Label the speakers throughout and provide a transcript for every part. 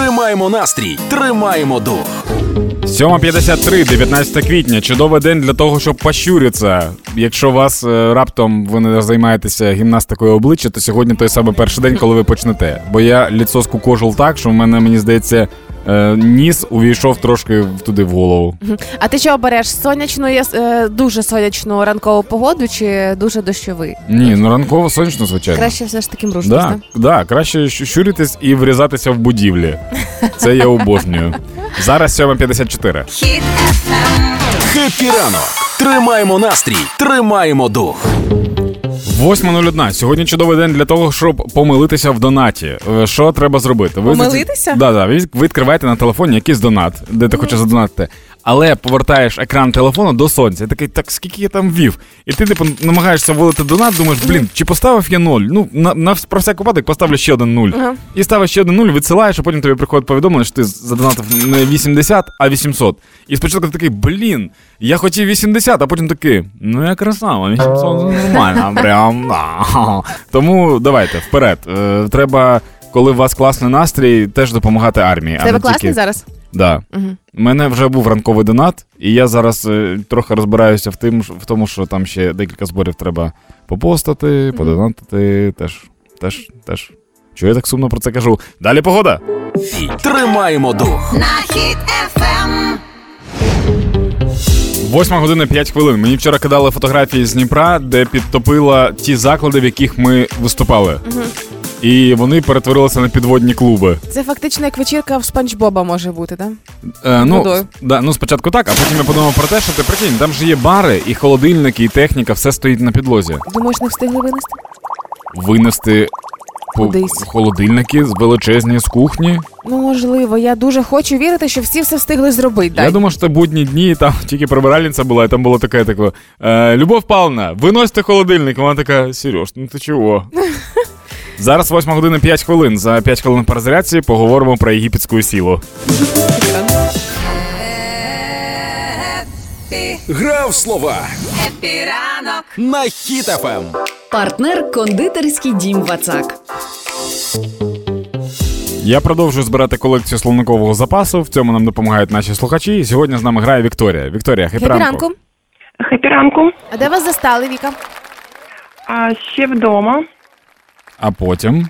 Speaker 1: Тримаємо настрій, тримаємо дух.
Speaker 2: 7.53, 19 квітня. Чудовий день для того, щоб пощуритися. Якщо вас е, раптом ви не займаєтеся гімнастикою обличчя, то сьогодні той самий перший день, коли ви почнете. Бо я ліцо скукожив так, що в мене, мені здається, е, ніс увійшов трошки туди в голову.
Speaker 3: А ти що обереш? Сонячну, е, дуже сонячну ранкову погоду чи дуже дощовий?
Speaker 2: Ні, ну ранково сонячно, звичайно.
Speaker 3: Краще все ж таки мружитись,
Speaker 2: Да, да, краще щуритись і врізатися в будівлі. Це я обожнюю. Зараз 7.54.
Speaker 4: Хіт FM.
Speaker 1: Хеппі ранок. Тримаємо настрій, тримаємо дух.
Speaker 2: 8.01. Сьогодні чудовий день для того, щоб помилитися в донаті. Е, Що треба зробити? Ви
Speaker 3: Помилитися?
Speaker 2: Да, да. Ви ви відкриваєте на телефоні якийсь донат, де ти хочеш задонатити. Але повертаєш екран телефону до сонця. І такий, так скільки я там ввів? І ти типу намагаєшся вводити донат, думаєш, блін, чи поставив я нуль? Ну, на, на про всяк випадок поставлю ще один нуль.
Speaker 3: Ага.
Speaker 2: І ставиш ще один нуль, відсилаєш, а потім тобі приходить повідомлення, що ти задонатив не 80, а 800. І спочатку ти такий, блін, я хотів 80, а потім такий, ну я красава, 800 це нормально, прям. да». Тому давайте, вперед. Е, Треба, коли у вас класний настрій, теж допомагати армії. а
Speaker 3: Тебе
Speaker 2: не
Speaker 3: класний
Speaker 2: тільки...
Speaker 3: зараз?
Speaker 2: Да.
Speaker 3: Угу.
Speaker 2: У мене вже був ранковий донат, і я зараз е, трохи розбираюся в, тим, в тому, що там ще декілька зборів треба попостати, подонатити. Теж, теж, теж. Чого я так сумно про це кажу? Далі погода.
Speaker 1: Тримаємо дух.
Speaker 4: На хіт FM.
Speaker 2: 8 година 5 хвилин. Мені вчора кидали фотографії з Дніпра, де підтопила ті заклади, в яких ми виступали. І вони перетворилися на підводні клуби.
Speaker 3: Це фактично як вечірка в Спанч Боба може бути, так?
Speaker 2: Е, ну,
Speaker 3: Водою.
Speaker 2: да, ну, спочатку так, а потім я подумав про те, що ти прикинь, там ж є бари, і холодильники, і техніка, все стоїть на підлозі.
Speaker 3: Думаєш, не встигли винести?
Speaker 2: Винести по-
Speaker 3: Кудись.
Speaker 2: холодильники з величезні з кухні.
Speaker 3: Ну, можливо, я дуже хочу вірити, що всі все встигли зробити.
Speaker 2: Я
Speaker 3: Дай.
Speaker 2: думаю, що це будні дні, і там тільки прибиральниця була, і там було таке таке. Е, Любов Павловна, виносьте холодильник. Вона така, Сереж, ну ти чого? Зараз 8 година 5 хвилин. За 5 хвилин перезарядці поговоримо про єгипетську сілу.
Speaker 1: Грав слова
Speaker 4: Епіранок.
Speaker 1: на Ем. хітафем.
Speaker 5: Партнер кондитерський дім Вацак.
Speaker 2: Я продовжую збирати колекцію словникового запасу. В цьому нам допомагають наші слухачі. Сьогодні з нами грає Вікторія. Вікторія,
Speaker 3: Хеппі
Speaker 2: хепі
Speaker 3: ранку.
Speaker 6: Хепі ранку.
Speaker 3: А де вас застали, Віка?
Speaker 6: А ще вдома.
Speaker 2: А потім.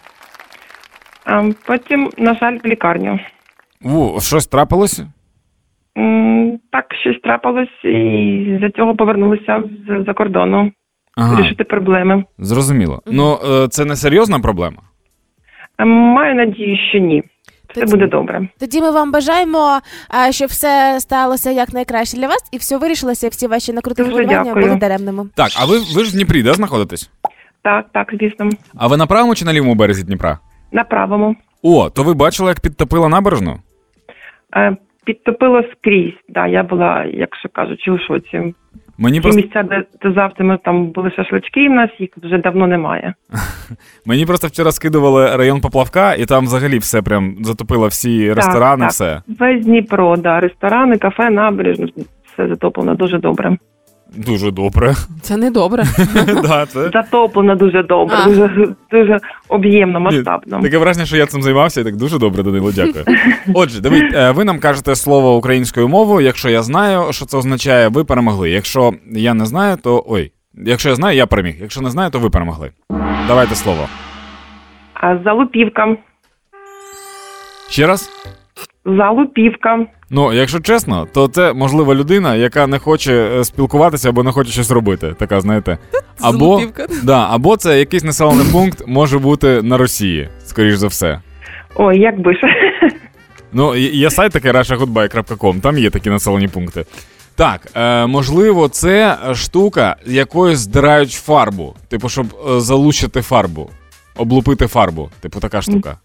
Speaker 6: А потім, на жаль, в лікарню.
Speaker 2: У, щось трапилося?
Speaker 6: Так, щось трапилось, і за цього повернулися з за кордону
Speaker 2: Ага,
Speaker 6: вирішити проблеми.
Speaker 2: зрозуміло. Ну, е, це не серйозна проблема.
Speaker 6: Маю надію, що ні. Все
Speaker 3: Тоді-
Speaker 6: буде добре.
Speaker 3: Тоді ми вам бажаємо, щоб все сталося якнайкраще для вас, і все вирішилося, і всі ваші накрути хвилювання були даремними.
Speaker 2: Так, а ви, ви ж в Дніпрі, де знаходитесь?
Speaker 6: Так, так, звісно.
Speaker 2: А ви на правому чи на лівому березі Дніпра?
Speaker 6: На правому.
Speaker 2: О, то ви бачили, як підтопила набережну?
Speaker 6: Е, Підтопило скрізь. Да, я була, якщо кажучи, у шоці.
Speaker 2: Мені
Speaker 6: Ті
Speaker 2: просто,
Speaker 6: місця, де, де завжди ми там були шашлички, в нас їх вже давно немає.
Speaker 2: мені просто вчора скидували район Поплавка, і там взагалі все прям затопило всі ресторани,
Speaker 6: так.
Speaker 2: все.
Speaker 6: Весь Дніпро, да, ресторани, кафе, набережну, все затоплено дуже добре.
Speaker 2: Дуже добре.
Speaker 3: Це не добре.
Speaker 2: Да, це...
Speaker 6: Затоплено дуже добре,
Speaker 3: А.
Speaker 6: дуже дуже об'ємно,
Speaker 2: Ні,
Speaker 6: масштабно.
Speaker 2: Таке враження, що я цим займався, і так дуже добре, Данило, дякую. Отже, дивіть, е, ви нам кажете слово українською мовою. Якщо я знаю, що це означає, ви перемогли. Якщо я не знаю, то ой. Якщо я знаю, я переміг. Якщо не знаю, то ви перемогли. Давайте слово.
Speaker 6: А залупівка,
Speaker 2: Ще раз.
Speaker 6: Залупівка.
Speaker 2: Ну, якщо чесно, то це можлива людина, яка не хоче е, спілкуватися або не хоче щось робити. Така, знаєте. Або,
Speaker 3: Залупівка.
Speaker 2: да, або це якийсь населений пункт може бути на Росії, скоріш за все.
Speaker 6: Ой, як би ж.
Speaker 2: Ну, є- є сайт такий russiagoodbye.com, там є такі населені пункти. Так, е, можливо, це штука, якою здирають фарбу. Типу, щоб е, залучити фарбу, облупити фарбу. Типу, така штука.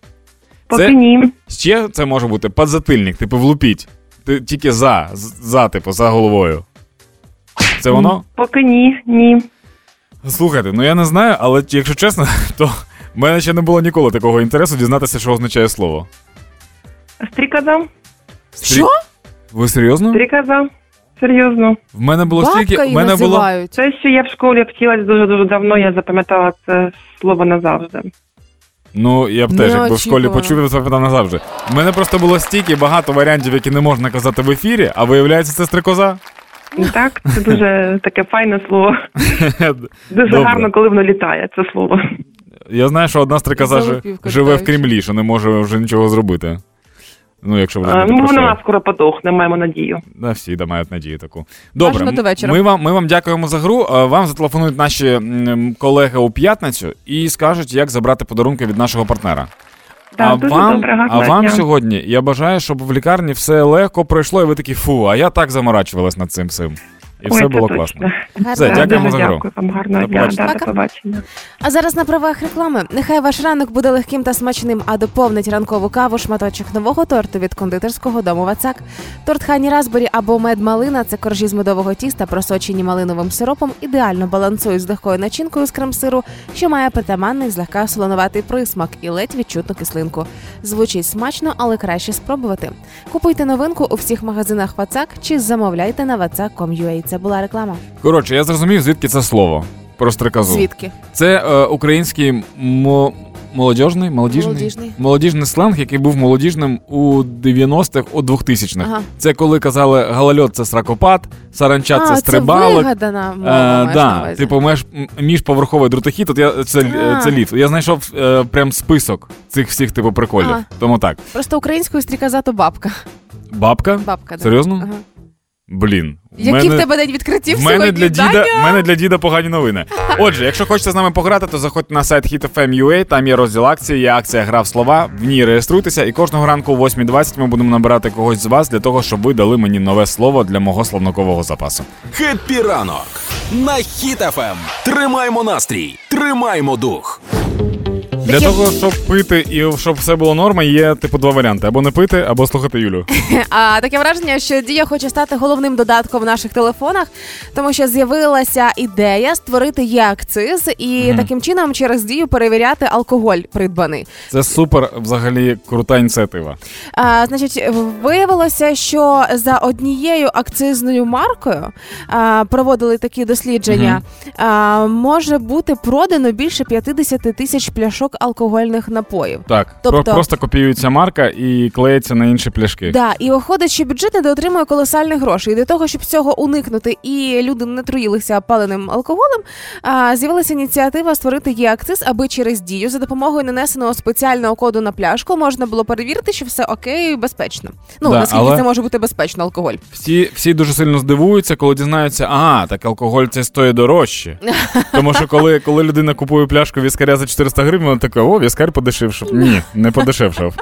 Speaker 6: Поки ні.
Speaker 2: Ще це може бути подзатильник, типу, влупіть. Ти тільки за, за, типу, за головою. Це воно?
Speaker 6: Поки ні, ні.
Speaker 2: Слухайте, ну я не знаю, але якщо чесно, то в мене ще не було ніколи такого інтересу дізнатися, що означає слово.
Speaker 6: Стрікоза,
Speaker 2: Стрі-
Speaker 3: Що?
Speaker 2: Ви серйозно?
Speaker 6: стрікоза. Серйозно.
Speaker 2: В мене було
Speaker 3: Бабка
Speaker 2: стільки. В мене було.
Speaker 6: Це, що я в школі вчилась дуже-дуже давно, я запам'ятала це слово назавжди.
Speaker 2: Ну, я б теж, якби в школі почув, я запитав назавжди. У мене просто було стільки багато варіантів, які не можна казати в ефірі, а виявляється, це стрикоза.
Speaker 6: Ну, Так, це дуже таке файне слово. Дуже
Speaker 2: Добре.
Speaker 6: гарно, коли воно літає, це слово.
Speaker 2: Я знаю, що одна стрикоза живе в. Кремлі, що не може вже нічого зробити. Ну, якщо ви розумієте,
Speaker 6: Ну,
Speaker 2: про що
Speaker 6: вона
Speaker 2: я.
Speaker 6: скоро потухне, маємо надію.
Speaker 2: Да, всі да, мають надію таку. Добре,
Speaker 3: Бажано до вечора.
Speaker 2: Ми вам, ми вам дякуємо за гру. Е, Вам зателефонують наші м, колеги у п'ятницю і скажуть, як забрати подарунки від нашого партнера.
Speaker 6: Да,
Speaker 2: а
Speaker 6: дуже
Speaker 2: вам,
Speaker 6: добре,
Speaker 2: а вам
Speaker 6: дня.
Speaker 2: сьогодні я бажаю, щоб в лікарні все легко пройшло, і ви такі фу, а я так заморачувалась над цим всім. І все
Speaker 6: Ой,
Speaker 2: було
Speaker 6: точно.
Speaker 2: класно.
Speaker 3: Гарно.
Speaker 2: Все, дякуємо за гру.
Speaker 6: Дякую вам, гарного
Speaker 2: До
Speaker 6: дня.
Speaker 2: побачення.
Speaker 6: Да,
Speaker 3: Пока.
Speaker 6: До побачення.
Speaker 3: А зараз на правах реклами. Нехай ваш ранок буде легким та смачним, а доповнить ранкову каву шматочок нового торту від кондитерського дому Вацак. Торт Хані Разбері або мед малина це коржі з медового тіста, просочені малиновим сиропом, ідеально балансують з легкою начинкою з крем-сиру, що має притаманний злегка солонуватий присмак і ледь відчутну кислинку. Звучить смачно, але краще спробувати. Купуйте новинку у всіх магазинах Вацак чи замовляйте на vatsak.com.ua. Це була реклама.
Speaker 2: Коротше, я зрозумів, звідки це слово. Про стрикозу.
Speaker 3: Звідки?
Speaker 2: Це е, український мо... молодіжний, молодіжний?
Speaker 3: Молодіжний.
Speaker 2: молодіжний сленг, який був молодіжним у 90-х, у 2000-х.
Speaker 3: Ага.
Speaker 2: Це коли казали галальот це сракопад, саранча це
Speaker 3: а,
Speaker 2: стрибалок.
Speaker 3: Це вигадана мова,
Speaker 2: Е,
Speaker 3: маєш на
Speaker 2: да,
Speaker 3: увазі.
Speaker 2: типу, меж, м- міжповерховий дротохід, тут я це,
Speaker 3: А.
Speaker 2: це ліфт. Я знайшов е, прям список цих всіх типу приколів.
Speaker 3: Ага.
Speaker 2: Тому так.
Speaker 3: Просто українською стрекоза то бабка.
Speaker 2: Бабка?
Speaker 3: Бабка, да.
Speaker 2: Серйозно?
Speaker 3: Ага.
Speaker 2: Блін. в
Speaker 3: Який в тебе день відкриттів
Speaker 2: в мене
Speaker 3: сьогодні?
Speaker 2: для діда, в мене для діда погані новини. Отже, якщо хочете з нами пограти, то заходьте на сайт HitFM.ua, там є розділ акції, є акція Гра в слова. В ній реєструйтеся, і кожного ранку о 8.20 ми будемо набирати когось з вас для того, щоб ви дали мені нове слово для мого словникового запасу.
Speaker 1: Хеппі ранок на Хіт-ФМ. Тримаймо настрій, тримаймо дух.
Speaker 2: Для того, щоб пити і щоб все було норма, є типу два варіанти: або не пити, або слухати Юлю.
Speaker 3: А таке враження, що дія хоче стати головним додатком в наших телефонах, тому що з'явилася ідея створити є-акциз і таким чином через дію перевіряти алкоголь придбаний.
Speaker 2: Це супер, взагалі, крута ініціатива.
Speaker 3: А, значить, виявилося, що за однією акцизною маркою а, проводили такі дослідження. А, може бути продано більше 50 тисяч пляшок алкогольних напоїв.
Speaker 2: Так,
Speaker 3: Тобто-
Speaker 2: просто копіюється марка і клеїться на інші пляшки.
Speaker 3: Да, і виходить, що бюджет недоотримує колосальних грошей. І для того, щоб цього уникнути і люди не труїлися паленим алкоголем, а, з'явилася ініціатива створити є акциз, аби через дію за допомогою нанесеного спеціального коду на пляшку можна було перевірити, що все окей, безпечно. Ну
Speaker 2: Да,
Speaker 3: наскільки
Speaker 2: але-
Speaker 3: це може бути безпечно алкоголь.
Speaker 2: Всі, всі дуже сильно здивуються, коли дізнаються, а, так алкоголь це стоїть дорожче. Тому що коли, коли людина купує пляшку віскаря за 400 гривень, вона така, о, віскар подешевшав. Ні, не подешевшав.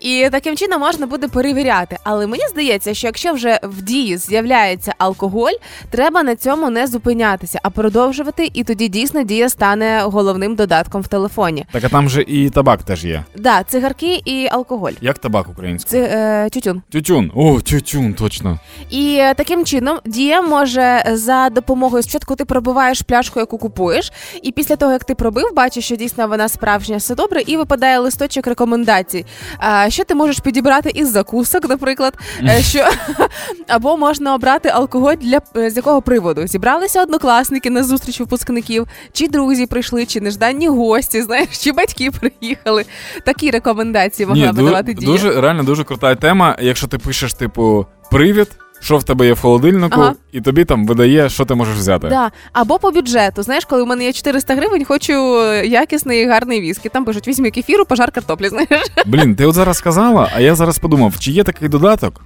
Speaker 3: І таким чином можна буде перевіряти. Але мені здається, що якщо вже в дії з'являється алкоголь, треба на цьому не зупинятися, а продовжувати, і тоді дійсно дія стане головним додатком в телефоні.
Speaker 2: Так а там же і табак теж є.
Speaker 3: Да, цигарки і алкоголь.
Speaker 2: Як табак українською?
Speaker 3: Це е, тютюн.
Speaker 2: Тютюн. О, тютюн, точно.
Speaker 3: І таким чином дія може за допомогою спочатку ти пробиваєш пляшку, яку купуєш, і після того як ти пробив, бачиш, що дійсно вона справжня, все добре, і випадає листочок рекомендацій. А, що ти можеш підібрати із закусок, наприклад, е, що або можна обрати алкоголь для е, з якого приводу зібралися однокласники на зустріч випускників, чи друзі прийшли, чи нежданні гості, знаєш, чи батьки приїхали. Такі рекомендації могла
Speaker 2: Ні,
Speaker 3: би давати дія.
Speaker 2: дуже реально дуже крута тема. Якщо ти пишеш, типу, привід, що в тебе є в холодильнику,
Speaker 3: Ага.
Speaker 2: і тобі там видає, що ти можеш взяти.
Speaker 3: Да. Або по бюджету. Знаєш, коли в мене є 400 гривень, хочу е, якісний гарний віскі. Там пишуть, візьми кефіру, пожар картоплі. Знаєш,
Speaker 2: Блін, ти от зараз сказала, а я зараз подумав, чи є такий додаток?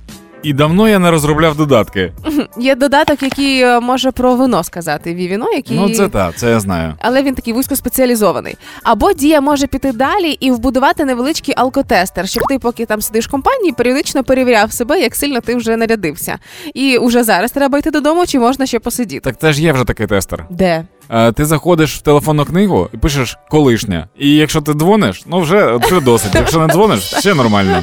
Speaker 2: І давно я не розробляв додатки.
Speaker 3: є додаток, який е, може про вино сказати. Вівіно, який
Speaker 2: Ну, це так, це я знаю.
Speaker 3: але він такий вузькоспеціалізований. Або дія може піти далі і вбудувати невеличкий алкотестер, щоб ти, поки там сидиш в компанії, періодично перевіряв себе, як сильно ти вже нарядився. І уже зараз треба йти додому, чи можна ще посидіти.
Speaker 2: Так теж є вже такий тестер.
Speaker 3: Де?
Speaker 2: Е, ти заходиш в телефонну книгу і пишеш колишня. І якщо ти дзвониш, ну вже, вже досить. Якщо не дзвониш, ще нормально.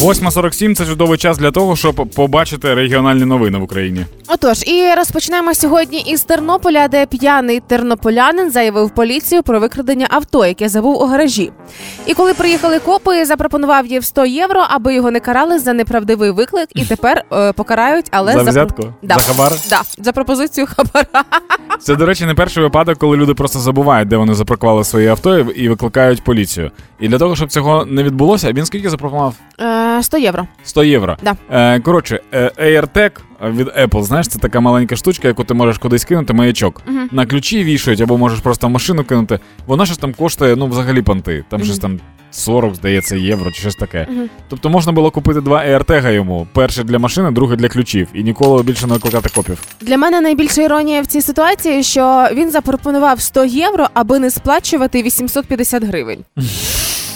Speaker 2: 8.47 – це чудовий час для того, щоб побачити регіональні новини в Україні.
Speaker 3: Отож, і розпочнемо сьогодні із Тернополя, де п'яний тернополянин заявив поліцію про викрадення авто, яке забув у гаражі. І коли приїхали копи, запропонував їм 100 євро, аби його не карали за неправдивий виклик, і тепер е, покарають, але
Speaker 2: За взятку?
Speaker 3: Да.
Speaker 2: За хабар?
Speaker 3: Да, за пропозицію хабара.
Speaker 2: Це, до речі, не перший випадок, коли люди просто забувають, де вони запаркували свої авто і і викликають поліцію. І для того, щоб цього не відбулося, він скільки запропонував?
Speaker 3: Е, 100 євро.
Speaker 2: 100 євро.
Speaker 3: Да.
Speaker 2: Е, коротше, е, AirTag від Apple, знаєш, це така маленька штучка, яку ти можеш кудись кинути, маячок. На ключі вішають, або можеш просто в машину кинути. Вона щось там коштує, ну, взагалі понти. Там щось там 40, здається, євро чи щось таке. Тобто можна було купити два AirTag йому: перший для машини, другий для ключів, і ніколи більше не викликати копів.
Speaker 3: Для мене найбільша іронія в цій ситуації, що він запропонував 100 євро, аби не сплачувати 850 гривень.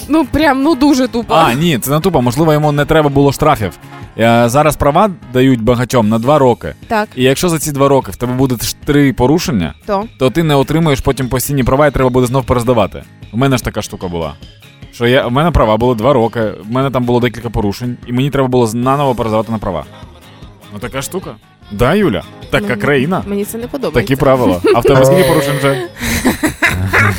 Speaker 3: Ну прям ну дуже тупо.
Speaker 2: А, ні, це не тупо. Можливо, йому не треба було штрафів. Е, Зараз права дають багатьом на два роки.
Speaker 3: Так,
Speaker 2: І якщо за ці два роки в тебе буде три порушення,
Speaker 3: то
Speaker 2: то ти не отримуєш потім постійні права, і треба буде знов перездавати. У мене ж така штука була. Що я, в мене права були два роки, в мене там було декілька порушень, і мені треба було наново перездавати на права. Ну така штука. Да, Юля? Така
Speaker 3: Мені-
Speaker 2: країна.
Speaker 3: мені це не подобається.
Speaker 2: Такі правила. А в тебе скільки порушень вже?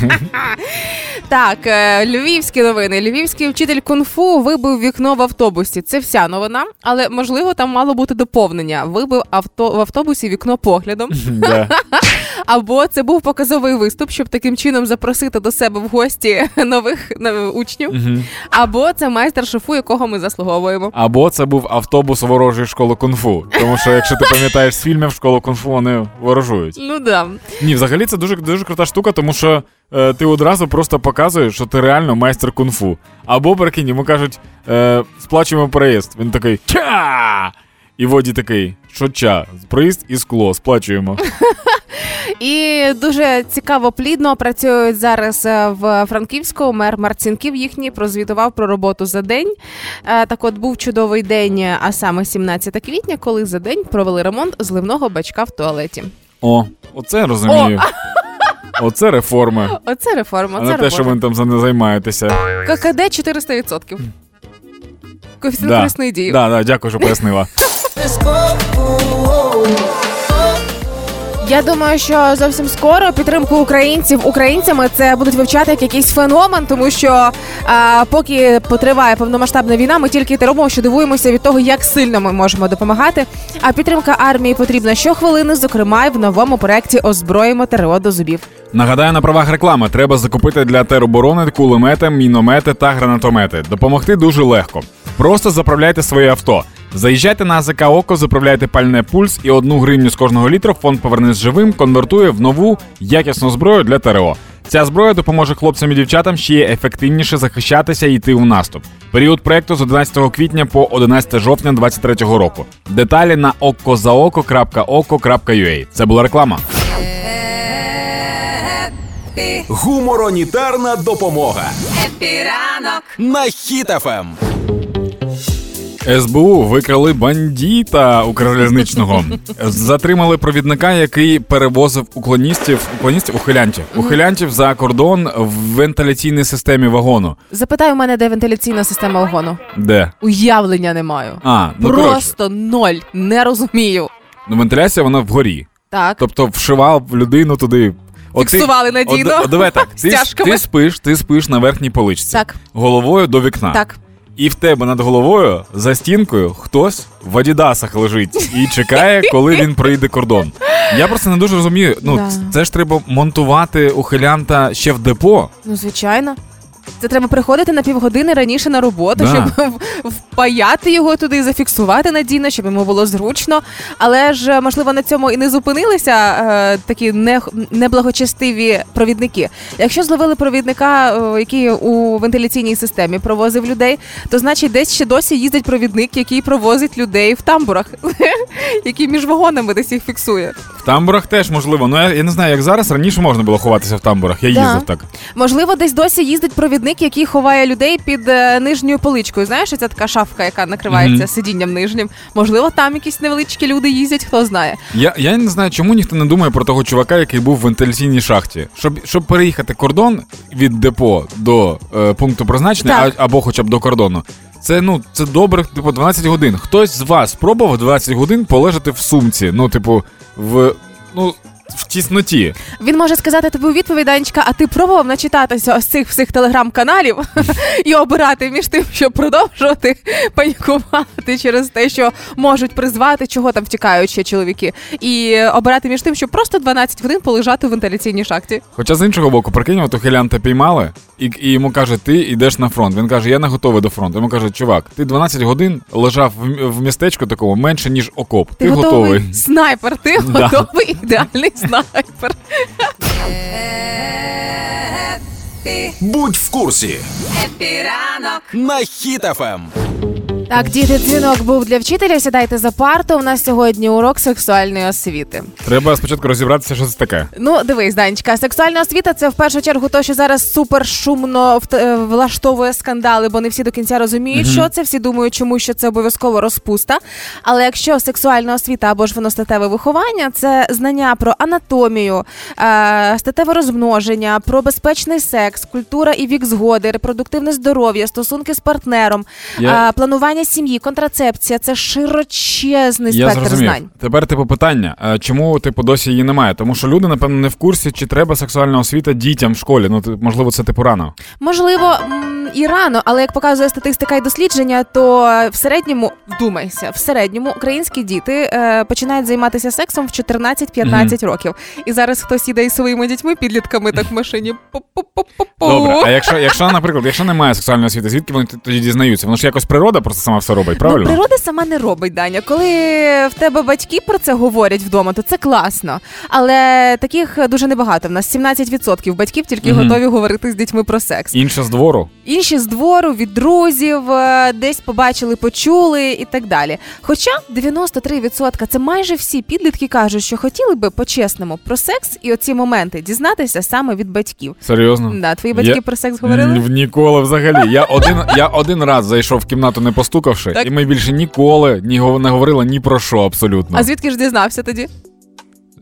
Speaker 3: Так, е, львівські новини. Львівський вчитель кунг-фу вибив вікно в автобусі. Це вся новина, але можливо там мало бути доповнення. Вибив авто в автобусі вікно поглядом. Або це був показовий виступ, щоб таким чином запросити до себе в гості нових е, учнів.
Speaker 2: Мгм.
Speaker 3: Або це майстер шофу, якого ми заслуговуємо.
Speaker 2: Або це був автобус ворожої школи кунг-фу. Тому що, якщо ти пам'ятаєш з фільмів, школу кунг-фу вони ворожують.
Speaker 3: Ну да.
Speaker 2: Ні, взагалі це дуже дуже крута штука, тому що е, ти одразу просто показуєш, що ти реально майстер кунг-фу. Або прикинь, йому кажуть, е, сплачуємо проїзд. Він такий ча. І воді такий, що ча, проїзд і скло, сплачуємо.
Speaker 3: І дуже цікаво плідно працюють зараз е, в Франківську. Мер Марцінків їхній прозвітував про роботу за день. Е, Так, от був чудовий день, а саме 17 квітня, коли за день провели ремонт зливного бачка в туалеті.
Speaker 2: О, оце я розумію. Оце реформи.
Speaker 3: Оце реформа.
Speaker 2: А не те, що ви там за не займаєтеся.
Speaker 3: ККД 400%. Коефіцієнт корисної дії.
Speaker 2: Да, да, дякую, що пояснила.
Speaker 3: Я думаю, що зовсім скоро підтримку українців українцями це будуть вивчати як якийсь феномен, тому що а, поки потриває повномасштабна війна, ми тільки те робимо, що дивуємося від того, як сильно ми можемо допомагати. А підтримка армії потрібна щохвилини, зокрема й в новому проєкті озброїмо ТРО до зубів.
Speaker 2: Нагадаю на правах реклами, треба закупити для тероборони кулемети, міномети та гранатомети. Допомогти дуже легко. Просто заправляйте своє авто. Заїжджайте на АЗК Око, заправляйте пальне пульс і одну гривню з кожного літра фонд «Повернись живим конвертує в нову якісну зброю для ТРО. Ця зброя допоможе хлопцям і дівчатам ще ефективніше захищатися і йти у наступ. Період проекту з 11 квітня по 11 жовтня 2023 року. Деталі на okkozaoko.oko.ua. Це була реклама.
Speaker 1: Гуморонітарна допомога
Speaker 4: Епіранок.
Speaker 1: на Ем.
Speaker 2: СБУ викрали бандіта укрзалізничного. Затримали провідника, який перевозив уклоністів, уклоністів ухилянтів, ухилянтів за кордон в вентиляційній системі вагону.
Speaker 3: Запитай у мене, де вентиляційна система вагону.
Speaker 2: Де?
Speaker 3: Уявлення не маю.
Speaker 2: А, ну коротше,
Speaker 3: Просто ноль. Не розумію.
Speaker 2: ну вентиляція вона вгорі.
Speaker 3: Так.
Speaker 2: Тобто вшивав людину туди. От
Speaker 3: Фіксували надійно.
Speaker 2: От, от давай так. Ти, ти спиш, ти спиш на верхній поличці.
Speaker 3: Так.
Speaker 2: Головою до вікна.
Speaker 3: Так.
Speaker 2: І в тебе над головою за стінкою хтось в адідасах лежить і чекає, коли він пройде кордон. Я просто не дуже розумію. Ну,
Speaker 3: Да.
Speaker 2: це ж треба монтувати ухилянта ще в депо.
Speaker 3: Ну, звичайно. Це треба приходити на півгодини раніше на роботу,
Speaker 2: Да.
Speaker 3: щоб впаяти його туди, зафіксувати надійно, щоб йому було зручно. Але ж можливо на цьому і не зупинилися е, такі не, неблагочестиві провідники. Якщо зловили провідника, е, який у вентиляційній системі провозив людей, то значить десь ще досі їздить провідник, який провозить людей в тамбурах, який між вагонами десь їх фіксує.
Speaker 2: В тамбурах теж можливо. Ну я, я не знаю, як зараз. Раніше можна було ховатися в тамбурах. Я
Speaker 3: Да.
Speaker 2: їздив так.
Speaker 3: Можливо, десь досі їздить провідник, який ховає людей під е, нижньою поличкою. Знаєш, це така шафка, яка накривається
Speaker 2: Мгм.
Speaker 3: сидінням нижнім. Можливо, там якісь невеличкі люди їздять, хто знає.
Speaker 2: Я, я не знаю, чому ніхто не думає про того чувака, який був в вентиляційній шахті. Щоб, щоб переїхати кордон від депо до е, пункту призначення, а, або хоча б до кордону. Це ну це добре, типу, 12 годин. Хтось з вас спробував 12 годин полежати в сумці. Ну, типу, в ну в тісноті.
Speaker 3: Він може сказати тобі у відповідь, Данечка, а ти пробував начитатися ось цих всіх телеграм-каналів і обирати між тим, щоб продовжувати панікувати через те, що можуть призвати, чого там втікають ще чоловіки, і обирати між тим, щоб просто 12 годин полежати в вентиляційній шахті.
Speaker 2: Хоча з іншого боку, прикинь, от ухилянта піймали, і, і йому каже, ти йдеш на фронт. Він каже, я не готовий до фронту. Йому каже, чувак, ти 12 годин лежав в, в містечку такому менше, ніж окоп. Ти,
Speaker 3: Ти,
Speaker 2: готовий.
Speaker 3: снайпер, ти
Speaker 2: Да.
Speaker 3: готовий ідеальний снайпер.
Speaker 1: Будь в курсі
Speaker 4: епіранок.
Speaker 1: на Ем.
Speaker 3: Так, діти, дзвінок був для вчителя. Сідайте за парту. У нас сьогодні урок сексуальної освіти.
Speaker 2: Треба спочатку розібратися, що це таке.
Speaker 3: Ну, дивись, Данечка, сексуальна освіта це в першу чергу то, що зараз супер шумно е, влаштовує скандали, бо не всі до кінця розуміють, що це. Всі думають, чому що це обов'язково розпуста. Але якщо сексуальна освіта або ж воно статеве виховання, це знання про анатомію, е, статеве розмноження, про безпечний секс, культура і вік згоди, репродуктивне здоров'я, стосунки з партнером,
Speaker 2: Я-
Speaker 3: е, планування сім'ї, контрацепція це широчезний
Speaker 2: Я
Speaker 3: спектр
Speaker 2: зрозумів.
Speaker 3: знань.
Speaker 2: Тепер типу питання: чому типу досі її немає? Тому що люди, напевно, не в курсі, чи треба сексуальна освіта дітям в школі. Ну, можливо, це типу рано.
Speaker 3: Можливо, і рано, але як показує статистика і дослідження, то в середньому вдумайся, в середньому українські діти е, починають займатися сексом в 14-15 років. І зараз хтось іде із своїми дітьми, підлітками, так в машині.
Speaker 2: Добре, а якщо, якщо, наприклад, якщо немає сексуальної освіти, звідки вони тоді дізнаються? Воно ж якось природа просто сама все робить, правильно?
Speaker 3: Ну, природа сама не робить, Даня. Коли в тебе батьки про це говорять вдома, то це класно. Але таких дуже небагато. В нас 17% батьків тільки
Speaker 2: Мгм.
Speaker 3: готові говорити з дітьми про секс.
Speaker 2: Інше з двору.
Speaker 3: Інші з двору, від друзів, е, десь побачили, почули і так далі. Хоча 93% це майже всі підлітки кажуть, що хотіли би по-чесному про секс і оці моменти дізнатися саме від батьків.
Speaker 2: Серйозно?
Speaker 3: Да, твої батьки
Speaker 2: Я-
Speaker 3: про секс говорили?
Speaker 2: Ніколи взагалі. Я один, я один раз зайшов в кімнату, не постукавши,
Speaker 3: Так.
Speaker 2: і ми більше ніколи ні, не говорили ні про що абсолютно.
Speaker 3: А звідки ж дізнався тоді?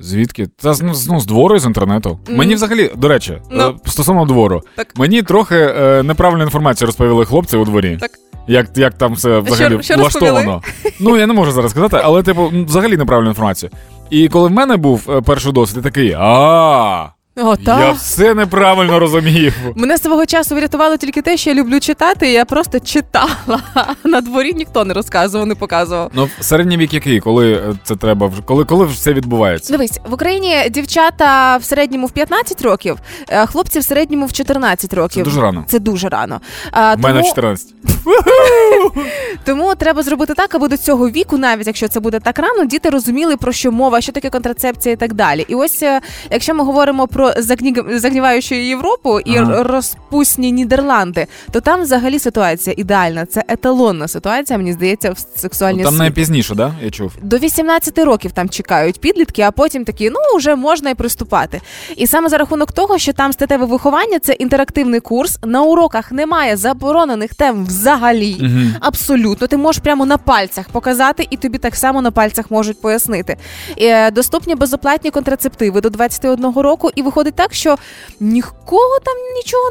Speaker 2: Звідки? Та з- ну, з- ну, двору і з інтернету.
Speaker 3: Мгм.
Speaker 2: Мені взагалі, до речі,
Speaker 3: Ну.
Speaker 2: е, стосовно двору,
Speaker 3: Так.
Speaker 2: мені трохи е, неправильну інформацію розповіли хлопці у дворі.
Speaker 3: Так.
Speaker 2: Як, як там все взагалі
Speaker 3: що
Speaker 2: влаштовано. Ну, я не можу зараз сказати, але, типу, взагалі неправильну інформацію. І коли в мене був е, перший досвід, я такий, а
Speaker 3: О,
Speaker 2: я все неправильно розумів.
Speaker 3: Мене свого часу врятувало тільки те, що я люблю читати, і я просто читала. На дворі ніхто не розказував, не показував.
Speaker 2: Ну, середній вік який, коли е, це треба вже, коли, коли все відбувається?
Speaker 3: Дивись, в Україні дівчата в середньому в 15 років, е, хлопці в середньому в 14 років.
Speaker 2: Це дуже рано.
Speaker 3: Це дуже рано. А,
Speaker 2: У мене
Speaker 3: тому,
Speaker 2: 14.
Speaker 3: тому треба зробити так, аби до цього віку, навіть якщо це буде так рано, діти розуміли про що мова, що таке контрацепція і так далі. І ось е, якщо ми говоримо про загні- загніваючу Європу і
Speaker 2: Ага.
Speaker 3: розпусні Нідерланди, то там взагалі ситуація ідеальна. Це еталонна ситуація, мені здається, в сексуальній
Speaker 2: Ну, там найпізніше, да? Я чув.
Speaker 3: До 18 років там чекають підлітки, а потім такі, ну вже можна і приступати. І саме за рахунок того, що там статеве виховання це інтерактивний курс. На уроках немає заборонених тем взагалі.
Speaker 2: Мгм.
Speaker 3: Абсолютно, ти можеш прямо на пальцях показати, і тобі так само на пальцях можуть пояснити. Е, доступні безоплатні контрацептиви до 21 року, і виходить так, що нікого там нічого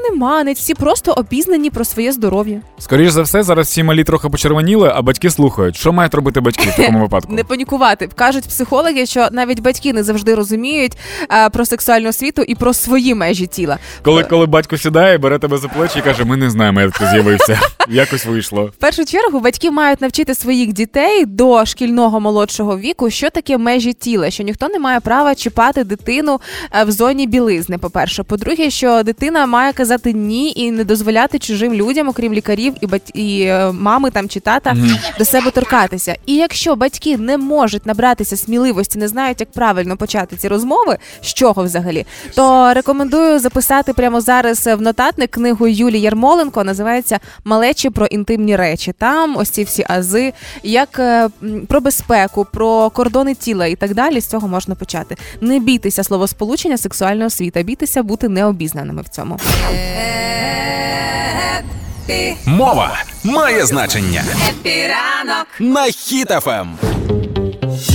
Speaker 3: не всі просто обізнані про своє здоров'я.
Speaker 2: Скоріше за все, зараз всі малі трохи почервоніли, а батьки слухають. Що мають робити батьки в такому випадку?
Speaker 3: Не панікувати. Кажуть психологи, що навіть батьки не завжди розуміють е, про сексуальну освіту і про свої межі тіла.
Speaker 2: Коли, коли батько сідає, бере тебе за плечі і каже: Ми не знаємо, як ти з'явився. Якось вийшло.
Speaker 3: В першу чергу батьки мають навчити своїх дітей до шкільного молодшого віку, що таке межі тіла, що ніхто не має права чіпати дитину е, в зоні білизни. По-перше, по-друге, що дитина має казати ні і не дозволяти чужим людям, окрім лікарів і бать... і е, мами там чи тата,
Speaker 2: Мгм.
Speaker 3: до себе торкатися. І якщо батьки не можуть набратися сміливості, не знають, як правильно почати ці розмови, з чого взагалі, то рекомендую записати прямо зараз в нотатник книгу Юлії Ярмоленко. Називається Малечі про інтимні речі. Там ось ці всі ази, як е, про безпеку, про кордони тіла і так далі. З цього можна почати. Не бійтеся словосполучення сексуальна освіта, бійтеся бути необізнаними в цьому.
Speaker 4: Хеппі,
Speaker 1: Мова має значення
Speaker 4: епіранок.
Speaker 1: на Ем.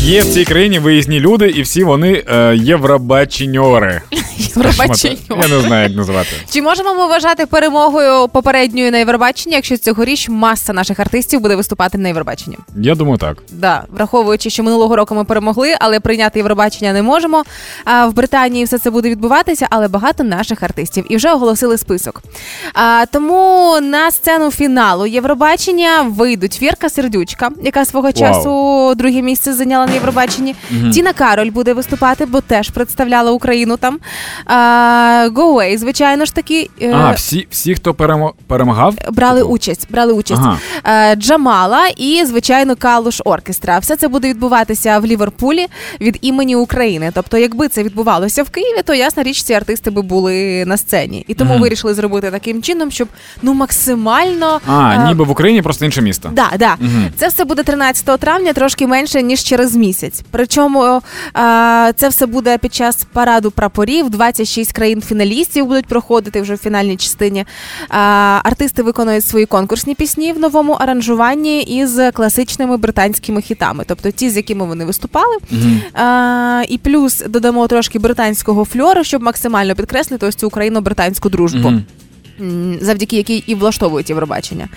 Speaker 2: Є в цій країні виїзні люди, і всі вони е, євробаченьори.
Speaker 3: Євробаченню.
Speaker 2: Я не знаю, як називати.
Speaker 3: Чи можемо ми вважати перемогою попередньою на Євробаченні, якщо цьогоріч маса наших артистів буде виступати на Євробаченні?
Speaker 2: Я думаю, так.
Speaker 3: Да, враховуючи, що минулого року ми перемогли, але прийняти Євробачення не можемо. А в Британії все це буде відбуватися, але багато наших артистів і вже оголосили список. А, тому на сцену фіналу Євробачення вийдуть Вірка Сердючка, яка свого часу друге місце зайняла на Євробаченні. Тіна Кароль буде виступати, бо теж представляла Україну там. А, Go Away, звичайно ж таки. е,
Speaker 2: А, всі, всі хто перемо- перемагав?
Speaker 3: Брали участь, брали участь
Speaker 2: Ага.
Speaker 3: Е, Джамала і звичайно Калуш Оркестра. Все це буде відбуватися в Ліверпулі від імені України. Тобто, якби це відбувалося в Києві, то ясна річ, ці артисти би були на сцені, і тому
Speaker 2: Мгм.
Speaker 3: вирішили зробити таким чином, щоб ну максимально
Speaker 2: А,
Speaker 3: е,
Speaker 2: ніби в Україні просто інше місто.
Speaker 3: Да, да.
Speaker 2: Мгм.
Speaker 3: Це все буде 13 травня, трошки менше ніж через місяць. Причому е, це все буде під час параду прапорів. 26 країн-фіналістів будуть проходити вже в фінальній частині. Е, артисти виконують свої конкурсні пісні в новому аранжуванні із класичними британськими хітами, тобто ті, з якими вони виступали. Е, і плюс додамо трошки британського фльору, щоб максимально підкреслити ось цю україно-британську дружбу.
Speaker 2: Мгм.
Speaker 3: Завдяки якій і влаштовують Євробачення.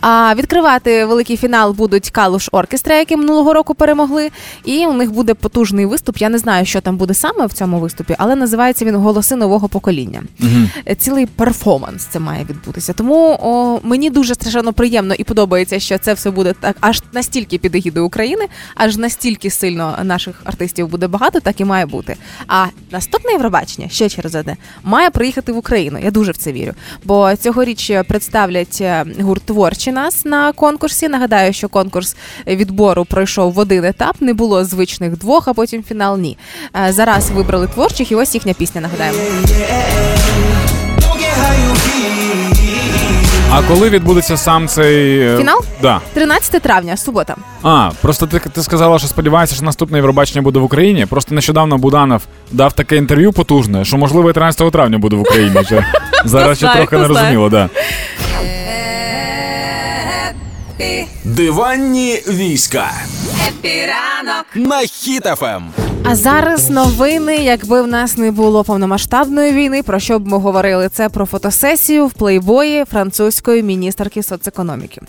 Speaker 3: А відкривати великий фінал будуть Калуш Оркестра, які минулого року перемогли. І у них буде потужний виступ. Я не знаю, що там буде саме в цьому виступі, але називається він Голоси нового покоління. Е, Цілий перформанс це має відбутися. Тому о, мені дуже страшенно приємно і подобається, що це все буде так аж настільки під егідою України, аж настільки сильно наших артистів буде багато, так і має бути. А наступне Євробачення ще через одне має приїхати в Україну. Я дуже в це вірю. Бо цьогоріч представлять е, гурт творчі нас на конкурсі. Нагадаю, що конкурс відбору пройшов в один етап. Не було звичних двох, а потім фінал ні. Е, Зараз вибрали творчих, і ось їхня пісня. Нагадаємо.
Speaker 2: А коли відбудеться сам цей е,
Speaker 3: Фінал?
Speaker 2: Да.
Speaker 3: 13 травня, субота.
Speaker 2: А, просто ти, ти сказала, що сподіваєшся, що наступне Євробачення буде в Україні. Просто нещодавно Буданов дав таке інтерв'ю потужне, що можливо і 13 травня буде в Україні. Зараз ще трохи не розуміло, да.
Speaker 1: Диванні війська
Speaker 4: епіранок.
Speaker 1: на Ем.
Speaker 3: А зараз новини, якби в нас не було повномасштабної війни, про що б ми говорили? Це про фотосесію в плейбої французької міністерки соцекономіки.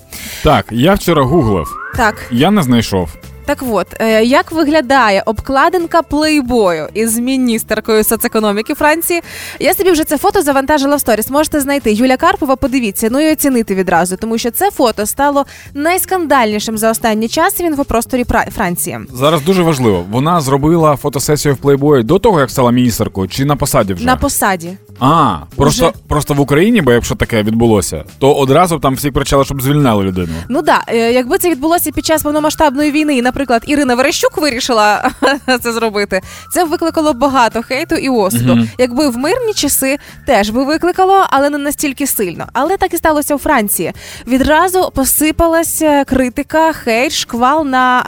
Speaker 2: Так, я вчора гуглив,
Speaker 3: Так,
Speaker 2: я не знайшов.
Speaker 3: Так от, е, як виглядає обкладинка плейбою із міністеркою соцекономіки Франції? Я собі вже це фото завантажила в сторіс. Можете знайти Юля Карпова. Подивіться, ну і оцінити відразу, тому що це фото стало найскандальнішим за останній час в інфопросторі Франції.
Speaker 2: Зараз дуже важливо. Вона зробила фотосесію в плейбої до того, як стала міністеркою, чи на посаді вже?
Speaker 3: На посаді.
Speaker 2: А, просто,
Speaker 3: Вже.
Speaker 2: просто в Україні, бо якщо таке відбулося, то одразу б там всі кричали, щоб звільняли людину.
Speaker 3: Ну да, е, якби це відбулося під час повномасштабної війни, і, наприклад, Ірина Верещук вирішила це зробити, це викликало багато хейту і осуду.
Speaker 2: Мгм.
Speaker 3: Якби в мирні часи теж би викликало, але не настільки сильно. Але так і сталося у Франції. Відразу посипалася критика, хейт, шквал на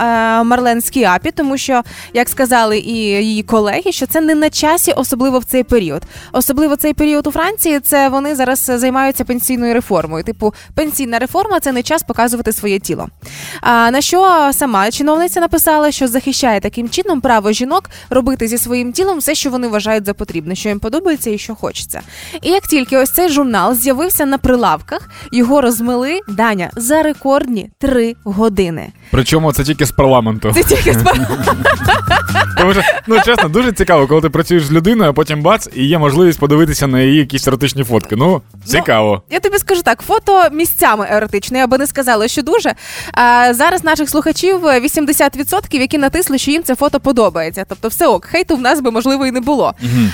Speaker 3: е, Марлен Скіапі, тому що, як сказали і її колеги, що це не на часі, особливо в цей період. Особливо цей період у Франції, це вони зараз займаються пенсійною реформою. Типу, пенсійна реформа це не час показувати своє тіло. А на що сама чиновниця написала, що захищає таким чином право жінок робити зі своїм тілом все, що вони вважають за потрібне, що їм подобається і що хочеться. І як тільки ось цей журнал з'явився на прилавках, його розмили Даня за рекордні три години.
Speaker 2: Причому це тільки з парламенту.
Speaker 3: Це тільки з
Speaker 2: що, ну чесно, дуже цікаво, коли ти працюєш з людиною, а потім бац, і є можливість подивитися на її якісь еротичні фотки. Ну, цікаво.
Speaker 3: Я тобі скажу так, фото місцями еротичне, я би не сказала, що дуже. А, зараз наших слухачів 80%, які натисли, що їм це фото подобається. Тобто, все ок, хейту в нас би можливо і не було.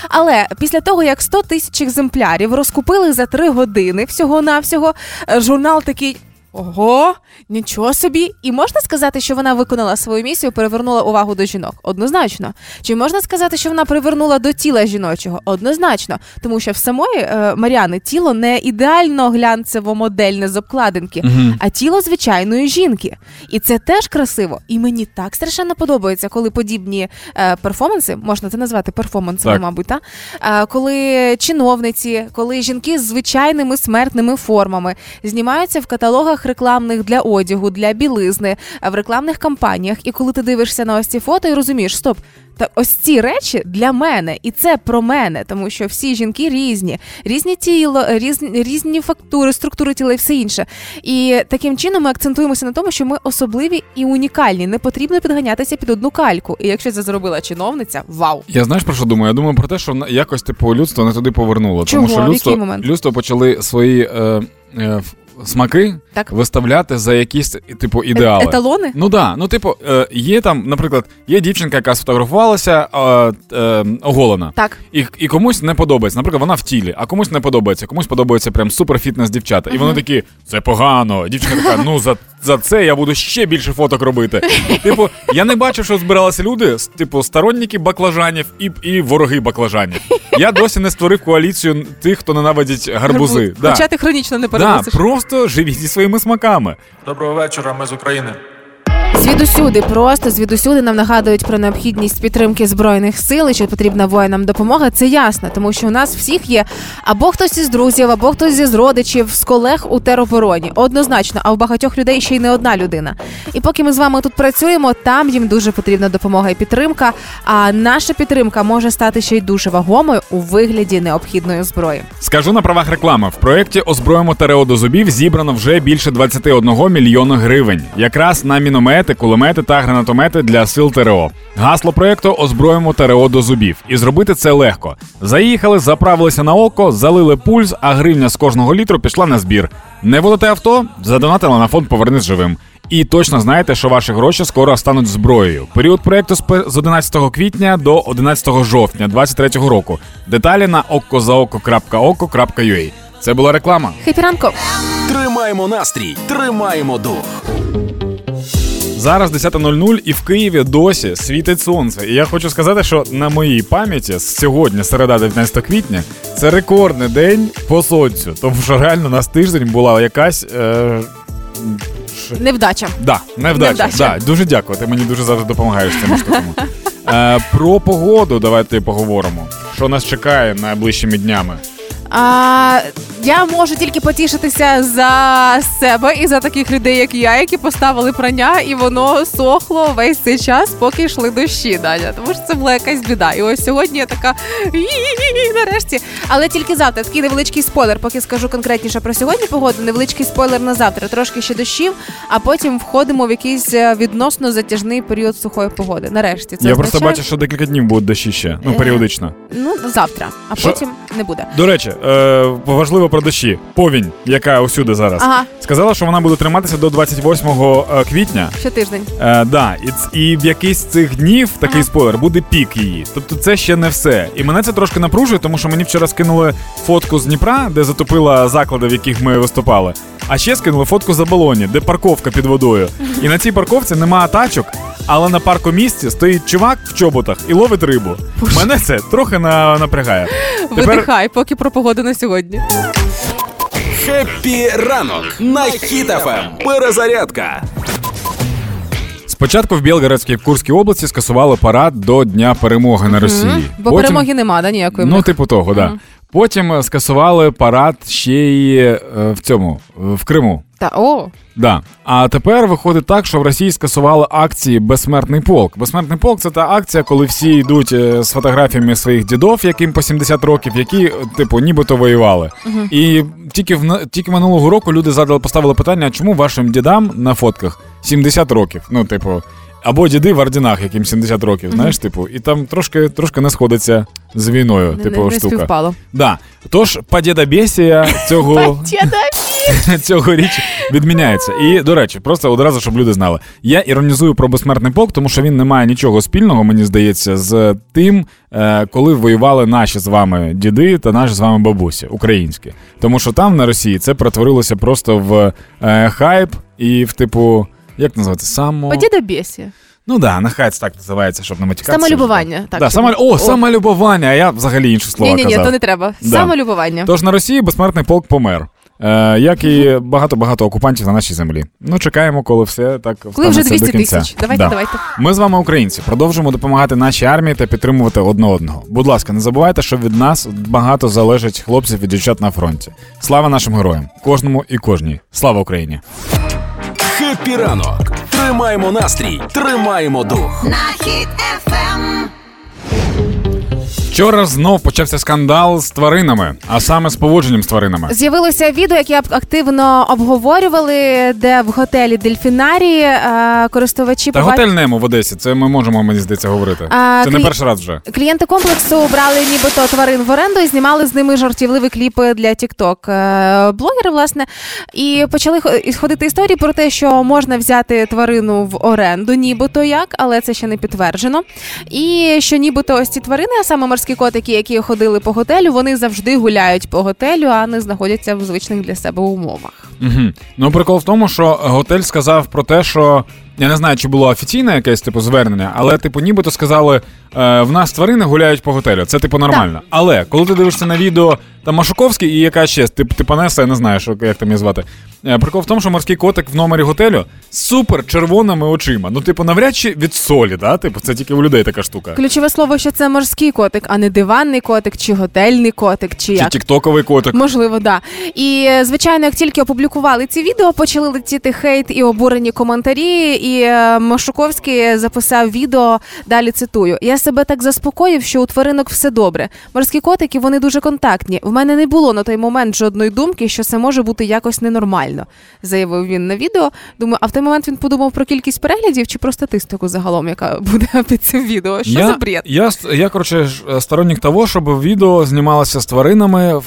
Speaker 3: Але після того, як 100 тисяч екземплярів розкупили за 3 години всього-навсього, е, журнал такий. Ого, нічого собі. І можна сказати, що вона виконала свою місію, перевернула увагу до жінок? Однозначно. Чи можна сказати, що вона привернула до тіла жіночого? Однозначно. Тому що в самої е, Маріани тіло не ідеально глянцево модельне з обкладинки,
Speaker 2: Мгм.
Speaker 3: а тіло звичайної жінки. І це теж красиво. І мені так страшенно подобається, коли подібні е, перформанси, можна це назвати перформансами,
Speaker 2: Так.
Speaker 3: мабуть, та? Е, коли чиновниці, коли жінки з звичайними смертними формами знімаються в каталогах більбордах рекламних для одягу, для білизни, в рекламних кампаніях. І коли ти дивишся на ось ці фото і розумієш, стоп. Та ось ці речі для мене, і це про мене, тому що всі жінки різні, різні тіло, різні, різні фактури, структури тіла і все інше. І таким чином ми акцентуємося на тому, що ми особливі і унікальні. Не потрібно підганятися під одну кальку. І якщо це зробила чиновниця, вау!
Speaker 2: Я знаєш про що думаю? Я думаю про те, що якось типу людство не туди повернуло.
Speaker 3: Чого?
Speaker 2: Тому що людство, людство почали свої е, е, смаки
Speaker 3: Так.
Speaker 2: виставляти за якісь типу ідеали.
Speaker 3: Е- Еталони?
Speaker 2: Ну да, ну типу, е, є там, наприклад, є дівчинка, яка сфотографувалася е, е, оголена.
Speaker 3: Так.
Speaker 2: І, і комусь не подобається. Наприклад, вона в тілі, а комусь не подобається. Комусь подобається прям суперфітнес дівчата. І вони такі, це погано. Дівчинка така, ну за, за це я буду ще більше фоток робити. Типу, я не бачив, що збиралися люди, типу, сторонники баклажанів і, і вороги баклажанів. Я досі не створив коаліцію тих, хто ненавидить гарбузи.
Speaker 3: Гарбуз.
Speaker 2: Да.
Speaker 3: Хоча ти хронічно не
Speaker 2: Да, просто живіть зі своїми смаками.
Speaker 7: Доброго вечора, ми з України.
Speaker 3: Звідусюди, просто звідусюди нам нагадують про необхідність підтримки збройних сил і що потрібна воїнам допомога. Це ясно, тому що у нас всіх є або хтось із друзів, або хтось із родичів, з колег у теробороні. Однозначно, а в багатьох людей ще й не одна людина. І поки ми з вами тут працюємо, там їм дуже потрібна допомога і підтримка. А наша підтримка може стати ще й дуже вагомою у вигляді необхідної зброї.
Speaker 2: Скажу на правах реклами. В проєкті Озброїмо ТРО до зубів зібрано вже більше 21 мільйона гривень. Якраз на міномети, кулемети та гранатомети для сил ТРО. Гасло проєкту Озброїмо ТРО до зубів. І зробити це легко. Заїхали, заправилися на око, залили пульс, а гривня з кожного літру пішла на збір. Не водите авто? Задонатили на фонд Повернись живим. І точно знаєте, що ваші гроші скоро стануть зброєю. Період проекту з пе- 11 квітня до 11 жовтня 2023 року. Деталі на okkozaoko.oko.ua. Це була реклама.
Speaker 3: Хепі ранку!
Speaker 1: Тримаємо настрій, тримаємо дух.
Speaker 2: Зараз 10.00 і в Києві досі світить сонце. І я хочу сказати, що на моїй пам'яті сьогодні, середа 19 квітня, це рекордний день по сонцю. Тому що реально у нас тиждень була якась. Е...
Speaker 3: Невдача.
Speaker 2: Да, невдача.
Speaker 3: Невдача.
Speaker 2: Да, дуже дякую. Ти мені дуже завжди допомагаєш з цими штуками. Е, про погоду давайте поговоримо. Що нас чекає найближчими днями?
Speaker 3: А, я можу тільки потішитися за себе і за таких людей, як я, які поставили прання, і воно сохло весь цей час, поки йшли дощі, Даня. Тому що це була якась біда. І ось сьогодні я така нарешті. Але тільки завтра такий невеличкий спойлер, поки скажу конкретніше про сьогодні погоду. Невеличкий спойлер на завтра. Трошки ще дощів, а потім входимо в якийсь е, відносно затяжний період сухої погоди. Нарешті це
Speaker 2: я просто бачу, що декілька днів будуть дощі ще. Ну,
Speaker 3: Е,
Speaker 2: періодично.
Speaker 3: Ну завтра, а потім не буде.
Speaker 2: До речі, е, важливо про дощі. Повінь, яка усюди зараз.
Speaker 3: Ага,
Speaker 2: Сказала, що вона буде триматися до 28 е, квітня.
Speaker 3: ще тиждень.
Speaker 2: Е, да, і, ц- і в якийсь з цих днів такий
Speaker 3: Ага.
Speaker 2: спойлер буде пік її. Тобто це ще не все. І мене це трошки напружує, тому що мені вчора скинули фотку з Дніпра, де затопила заклади, в яких ми виступали. А ще скинули фотку з Оболоні, де парковка під водою. І на цій парковці нема тачок, але на паркомісці стоїть чувак в чоботах і ловить рибу. Мене це трохи на, напрягає. Тепер-
Speaker 3: Видихай, поки про погоду на сьогодні.
Speaker 1: Хеппі ранок на Хіт-ФМ. Перезарядка.
Speaker 2: Спочатку в Білгородській в Курській області скасували парад до Дня перемоги на Росії.
Speaker 3: Бо перемоги нема, да, ніякої.
Speaker 2: Ну, типу того, да. Потім е, скасували парад ще й е, в цьому, в Криму.
Speaker 3: Та о,
Speaker 2: Да. А тепер виходить так, що в Росії скасували акції Безсмертний полк. Безсмертний полк це та акція, коли всі йдуть е, з фотографіями своїх дідов, яким по 70 років, які, е, типу, нібито воювали. І тільки в тільки минулого року люди задали поставили питання: чому вашим дідам на фотках 70 років? Ну, типу. Або діди в ордінах, яким 70 років, знаєш, типу, і там трошки трошки не сходиться з війною,
Speaker 3: не,
Speaker 2: типу,
Speaker 3: не, не
Speaker 2: штука.
Speaker 3: співпало.
Speaker 2: Да. Тож подєдобєсія цього цьогоріч відміняється. І до речі, просто одразу, щоб люди знали. Я іронізую про безсмертний полк, тому що він не має нічого спільного, мені здається, з тим, е, коли воювали наші з вами діди та наші з вами бабусі українські. Тому що там на Росії це перетворилося просто в е, хайп і в типу. Як називається? Само...
Speaker 3: Подєдобєсія.
Speaker 2: Ну да, нехай це так називається, щоб не матікатися.
Speaker 3: Самолюбування. Так,
Speaker 2: да, само... О, самолюбування, а я взагалі інші слова
Speaker 3: Ні, ні, ні,
Speaker 2: казав.
Speaker 3: то не треба.
Speaker 2: Да.
Speaker 3: Самолюбування.
Speaker 2: Тож на Росії безсмертний полк помер. Е, як і багато-багато окупантів на нашій землі. Ну, чекаємо, коли все так
Speaker 3: Коли вже 200
Speaker 2: до кінця.
Speaker 3: тисяч. Давайте,
Speaker 2: Да.
Speaker 3: давайте.
Speaker 2: Ми з вами, українці, продовжуємо допомагати нашій армії та підтримувати одне одного. Будь ласка, не забувайте, що від нас багато залежить хлопців і дівчат на фронті. Слава нашим героям, кожному і кожній. Слава Україні!
Speaker 1: Хеппі ранок. Тримаємо настрій, тримаємо дух.
Speaker 4: На Хіт-ФМ.
Speaker 2: Вчора знов почався скандал з тваринами, а саме з поводженням з тваринами.
Speaker 3: З'явилося відео, яке активно обговорювали, де в готелі Дельфінарії е, користувачі
Speaker 2: Та
Speaker 3: побач-
Speaker 2: готель Немо в Одесі, це ми можемо, мені здається, говорити.
Speaker 3: А,
Speaker 2: це не
Speaker 3: клі-
Speaker 2: перший раз вже.
Speaker 3: Клієнти комплексу брали нібито тварин в оренду і знімали з ними жартівливі кліпи для TikTok. Е, Блогери, власне, і почали хо- і ходити історії про те, що можна взяти тварину в оренду, нібито як, але це ще не підтверджено. І що нібито ось ці тварини, а саме морські котики, які ходили по готелю, вони завжди гуляють по готелю, а не знаходяться в звичних для себе умовах.
Speaker 2: Угу. Ну, прикол в тому, що готель сказав про те, що я не знаю, чи було офіційне якесь типу звернення, але типу, нібито сказали, е, в нас тварини гуляють по готелю. Це типу нормально. Але коли ти дивишся на відео там Машуковський і яка ще тип, Типанеса, я не знаю, що як там її звати. Е, прикол в тому, що морський котик в номері готелю з супер червоними очима. Ну, типу, навряд чи від солі, да? Типу, це тільки у людей така штука.
Speaker 3: Ключове слово, що це морський котик, а не диванний котик, чи готельний котик, чи
Speaker 2: Чи
Speaker 3: як.
Speaker 2: тіктоковий котик.
Speaker 3: Можливо, да. І звичайно, як тільки опублікували ці відео, почали летіти хейт і обурені коментарі. І е, Машуковський записав відео. Далі цитую: я себе так заспокоїв, що у тваринок все добре. Морські котики вони дуже контактні. В мене не було на той момент жодної думки, що це може бути якось ненормально, заявив він на відео. Думаю, а в той момент він подумав про кількість переглядів чи про статистику загалом, яка буде під цим відео. Що
Speaker 2: я,
Speaker 3: за бред?
Speaker 2: Я, я коротше, ж, е, сторонник того, щоб відео знімалося з тваринами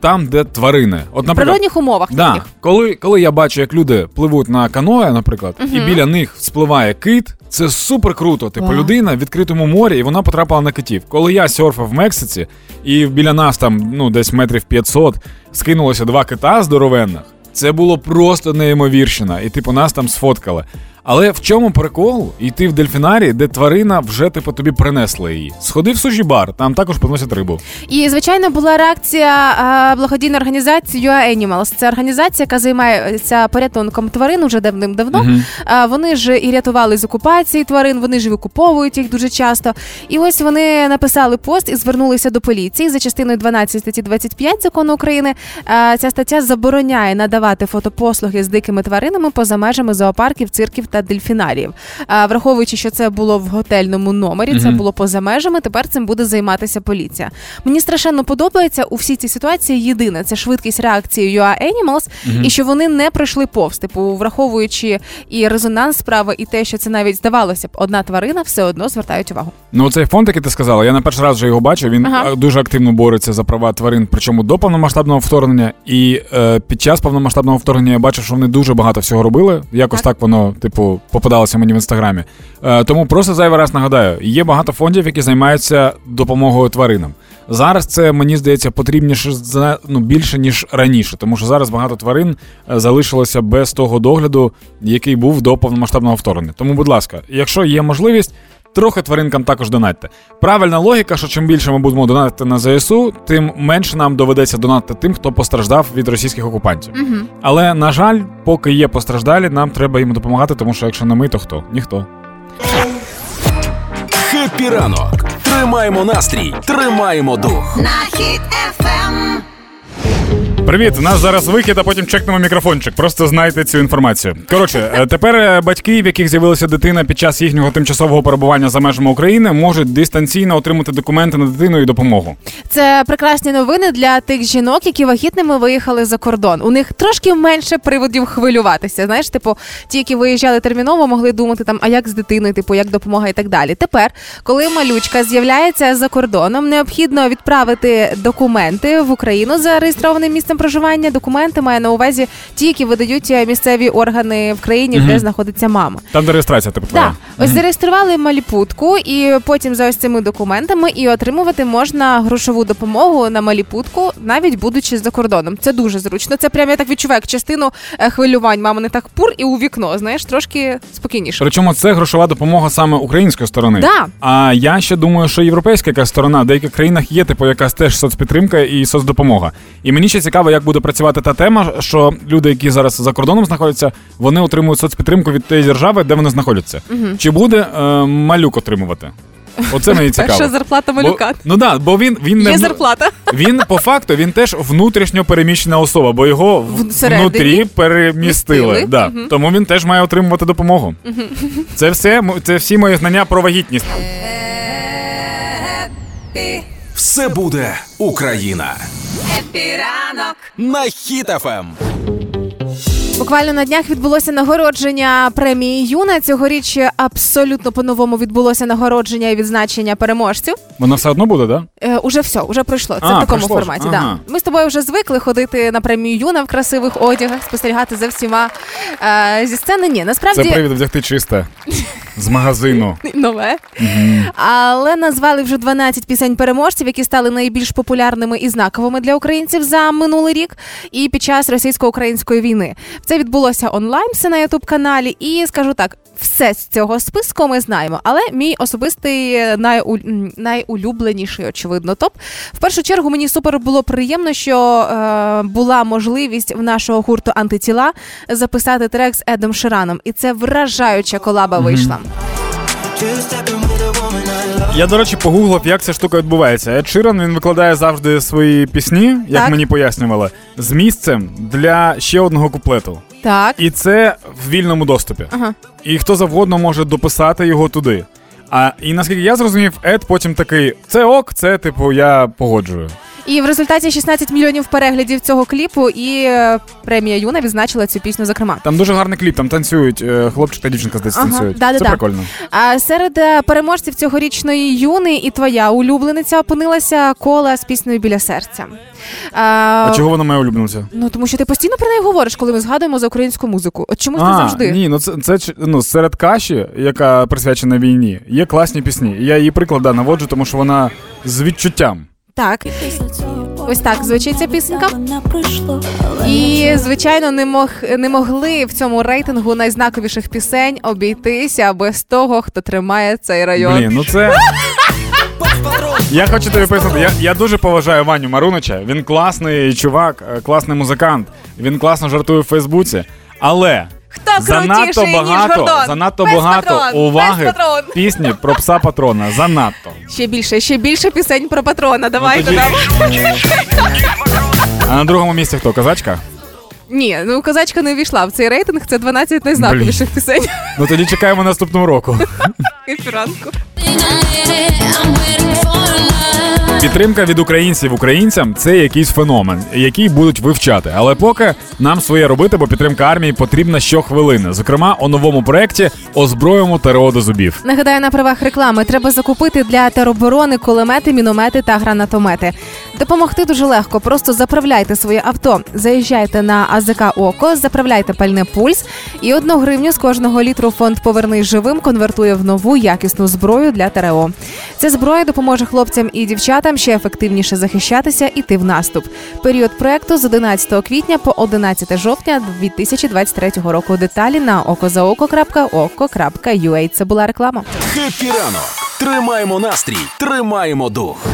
Speaker 2: там, де тварини. От,
Speaker 3: В природних умовах
Speaker 2: Да. Коли, коли я бачу, як люди пливуть на каное, наприклад, і біля них спливає кит, це супер круто. Типу,
Speaker 3: wow.
Speaker 2: людина в відкритому морі, і вона потрапила на китів. Коли я серфав в Мексиці, і біля нас там ну десь метрів 500 скинулося два кита здоровенних, це було просто неймовірщина. І типу нас там сфоткали. Але в чому прикол йти в дельфінарій, де тварина вже типу тобі принесла її? Сходи в суші бар, там також приносять рибу.
Speaker 3: І звичайно була реакція благодійної організації UA Animals. Це організація, яка займається порятунком тварин уже давним-давно. А, Вони ж і рятували з окупації тварин, вони ж викуповують їх дуже часто. І ось вони написали пост і звернулися до поліції за частиною 12 статті 25 закону України. Ця стаття забороняє надавати фотопослуги з дикими тваринами поза межами зоопарків, цирків та дельфінаріїв. Враховуючи, що це було в готельному номері, це було поза межами. Тепер цим буде займатися поліція. Мені страшенно подобається у всій цій ситуації. Єдине це швидкість реакції UA Animals, і що вони не пройшли повз. Типу, враховуючи і резонанс справи, і те, що це навіть здавалося б, одна тварина все одно звертають увагу.
Speaker 2: Ну, цей фонд, який ти сказала, я на перший раз вже його бачив. Він
Speaker 3: Ага.
Speaker 2: е, дуже активно бореться за права тварин, причому до повномасштабного вторгнення. І е, під час повномасштабного вторгнення я бачив, що вони дуже багато всього робили. Якось так,
Speaker 3: Так.
Speaker 2: воно, типу, попадалося мені в інстаграмі. Е, тому просто зайвий раз нагадаю: є багато фондів, які займаються допомогою тваринам. Зараз це мені здається потрібніше ну, більше ніж раніше, тому що зараз багато тварин е, залишилося без того догляду, який був до повномасштабного вторгнення. Тому, будь ласка, якщо є можливість. Трохи тваринкам також донатьте. Правильна логіка, що чим більше ми будемо донатити на ЗСУ, тим менше нам доведеться донатити тим, хто постраждав від російських окупантів. Але на жаль, поки є постраждалі, нам треба їм допомагати, тому що якщо не ми, то хто? Ніхто.
Speaker 1: Хеппі ранок. Тримаємо настрій, тримаємо дух.
Speaker 4: На хід ефем.
Speaker 2: Привіт, у нас зараз вихід, а потім чекнемо мікрофончик. Просто знайте цю інформацію. Коротше, е, тепер е, батьки, в яких з'явилася дитина під час їхнього тимчасового перебування за межами України, можуть дистанційно отримати документи на дитину і допомогу.
Speaker 3: Це прекрасні новини для тих жінок, які вагітними виїхали за кордон. У них трошки менше приводів хвилюватися. Знаєш, типу, ті, які виїжджали терміново, могли думати там, а як з дитиною, типу, як допомога і так далі. Тепер, коли малючка з'являється за кордоном, необхідно відправити документи в Україну за реєстрованим місцем проживання. Документи має на увазі ті, які видають е, місцеві органи в країні, де знаходиться мама.
Speaker 2: Там де реєстрація, типу.
Speaker 3: Так, ось зареєстрували маліпутку, і потім за ось цими документами і отримувати можна грошову допомогу на маліпутку, навіть будучи за кордоном. Це дуже зручно. Це прям я так відчуваю, як частину е, хвилювань. Мама не так пур і у вікно. Знаєш, трошки спокійніше.
Speaker 2: Причому це грошова допомога саме української сторони.
Speaker 3: Да.
Speaker 2: А я ще думаю, що європейська якась сторона, в деяких країнах є типу якась теж соцпідтримка і соцдопомога. І мені ще цікаво, як буде працювати та тема, що люди, які зараз за кордоном знаходяться, вони отримують соцпідтримку від тієї держави, де вони знаходяться. Чи буде е, малюк отримувати? Оце мені цікаво.
Speaker 3: Перша зарплата малюка.
Speaker 2: Бо, ну да, бо він, він не
Speaker 3: Є зарплата.
Speaker 2: Він по факту він теж внутрішньо переміщена особа, бо його
Speaker 3: Всередині
Speaker 2: внутрі перемістили.
Speaker 3: Містили.
Speaker 2: Да. Тому він теж має отримувати допомогу. Це все мо- це всі мої знання про вагітність.
Speaker 1: Все буде Україна.
Speaker 4: Хеппі
Speaker 1: ранок. На Хіт-ФМ.
Speaker 3: Буквально на днях відбулося нагородження премії Юна. Цьогоріч абсолютно по-новому відбулося нагородження і відзначення переможців.
Speaker 2: Воно все одно буде, да?
Speaker 3: Е, уже все, уже пройшло. Це
Speaker 2: А,
Speaker 3: в такому
Speaker 2: пройшло ж.
Speaker 3: форматі.
Speaker 2: Ага.
Speaker 3: Да. Ми з тобою вже звикли ходити на премію Юна в красивих одягах, спостерігати за всіма е, зі сцени. Ні,
Speaker 2: Це
Speaker 3: насправді
Speaker 2: привід вдягти чисте з магазину.
Speaker 3: нове. Але назвали вже 12 пісень переможців, які стали найбільш популярними і знаковими для українців за минулий рік і під час російсько-української війни. Це відбулося онлайн все на ютуб каналі. І скажу так. Все з цього списку ми знаємо, але мій особистий найу... найулюбленіший, очевидно, топ. В першу чергу мені супер було приємно, що е, була можливість в нашого гурту антитіла записати трек з Едом Шираном, і це вражаюча колаба вийшла.
Speaker 2: Я, до речі, погуглив, як ця штука відбувається. Ед Ширан він викладає завжди свої пісні, як
Speaker 3: Так.
Speaker 2: мені пояснювали, з місцем для ще одного куплету.
Speaker 3: Так.
Speaker 2: І це в вільному доступі.
Speaker 3: Ага.
Speaker 2: І хто завгодно може дописати його туди. А і наскільки я зрозумів, Ед потім такий: це ок, це типу я погоджую.
Speaker 3: І в результаті 16 мільйонів переглядів цього кліпу, і е, премія Юна відзначила цю пісню. Зокрема,
Speaker 2: Там дуже гарний кліп, там танцюють е, хлопчик та дівчинка здається,
Speaker 3: Ага,
Speaker 2: танцюють.
Speaker 3: да-да-да.
Speaker 2: Це прикольно.
Speaker 3: а серед е, переможців цьогорічної юни і твоя улюблениця опинилася кола з піснею біля серця. А,
Speaker 2: А чого вона моя улюблениця?
Speaker 3: Ну тому що ти постійно про неї говориш, коли ми згадуємо за українську музику. От чомусь ти завжди.
Speaker 2: ні, ну це, це ну, серед каші, яка присвячена війні, є класні пісні. Я її приклад да, наводжу, тому що вона з відчуттям.
Speaker 3: Так. Ось так звучить ця пісенька. І звичайно, не мог не могли в цьому рейтингу найзнаковіших пісень обійтися без того, хто тримає цей район.
Speaker 2: Блін, ну це. Я хочу тобі пояснити, я, я дуже поважаю Ваню Марунича. Він класний чувак, е, класний музикант. Він класно жартує в Фейсбуці. Але
Speaker 3: Хто
Speaker 2: занадто
Speaker 3: крутіший, ніж
Speaker 2: багато,
Speaker 3: Гордон?
Speaker 2: занадто
Speaker 3: Пес
Speaker 2: багато
Speaker 3: патрон,
Speaker 2: уваги
Speaker 3: Пес патрон.
Speaker 2: пісні про пса патрона. Занадто.
Speaker 3: Ще більше, ще більше пісень про патрона. Давайте
Speaker 2: тоді-
Speaker 3: нам.
Speaker 2: А на другому місці хто? Казачка?
Speaker 3: Ні, ну казачка не увійшла в цей рейтинг. Це 12 найзнаковіших пісень.
Speaker 2: Ну тоді чекаємо наступного року.
Speaker 3: Ефіранку.
Speaker 2: Підтримка від українців українцям це якийсь феномен, який будуть вивчати. Але поки нам своє робити, бо підтримка армії потрібна щохвилини. Зокрема, у новому проєкті озброїмо ТРО до зубів.
Speaker 3: Нагадаю, на правах реклами треба закупити для тероборони кулемети, міномети та гранатомети. Допомогти дуже легко. Просто заправляйте своє авто, заїжджайте на АЗК Око, заправляйте пальне пульс, і одну гривню з кожного літру фонд Повернись живим конвертує в нову якісну зброю для ТРО. Ця зброя допоможе хлопцям і дівчатам ще ефективніше захищатися і йти в наступ. Період проекту з 11 квітня по 11 жовтня 2023 року. Деталі на okozaoko.oko.ua. Це була реклама.
Speaker 1: Ранок. Тримаємо настрій, тримаємо дух.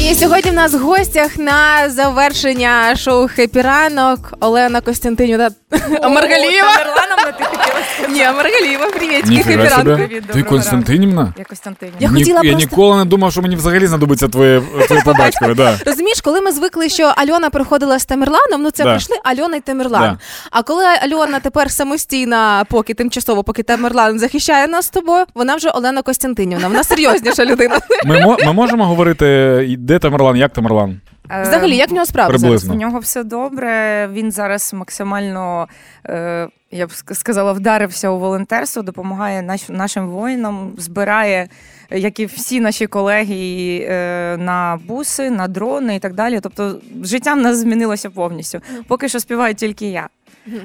Speaker 3: І сьогодні в нас в гостях на завершення шоу «Хеппі ранок» Олена Костянтинівна Маргалієва. Ні, Маргалієва, «Хеппі
Speaker 2: Ніфіга
Speaker 3: ранку.
Speaker 2: себе. Ти Константинівна?
Speaker 8: Я Костянтин.
Speaker 3: Я
Speaker 2: Ні-
Speaker 3: хотіла
Speaker 2: я
Speaker 3: просто-
Speaker 2: ніколи не думав, що мені взагалі знадобиться твоє, твоє. Да.
Speaker 3: Розумієш, коли ми звикли, що Альона приходила з Тамерланом, ну це
Speaker 2: Да.
Speaker 3: прийшли Альона і Тамерлан.
Speaker 2: Да.
Speaker 3: А коли Альона тепер самостійна, поки тимчасово, поки Тамерлан захищає нас з тобою, вона вже Олена Костянтинівна. Вона серйозніша людина.
Speaker 2: Ми, мо- ми можемо говорити, і де Тамерлан, як Тамерлан?
Speaker 3: Взагалі, як в нього справи зараз?
Speaker 2: Приблизно.
Speaker 8: У нього все добре. Він зараз максимально, е, я б сказала, вдарився у волонтерство, допомагає наш, нашим воїнам, збирає, е, як і всі наші колеги, е, на буси, на дрони і так далі. Тобто, життя в нас змінилося повністю. Поки що співаю тільки я.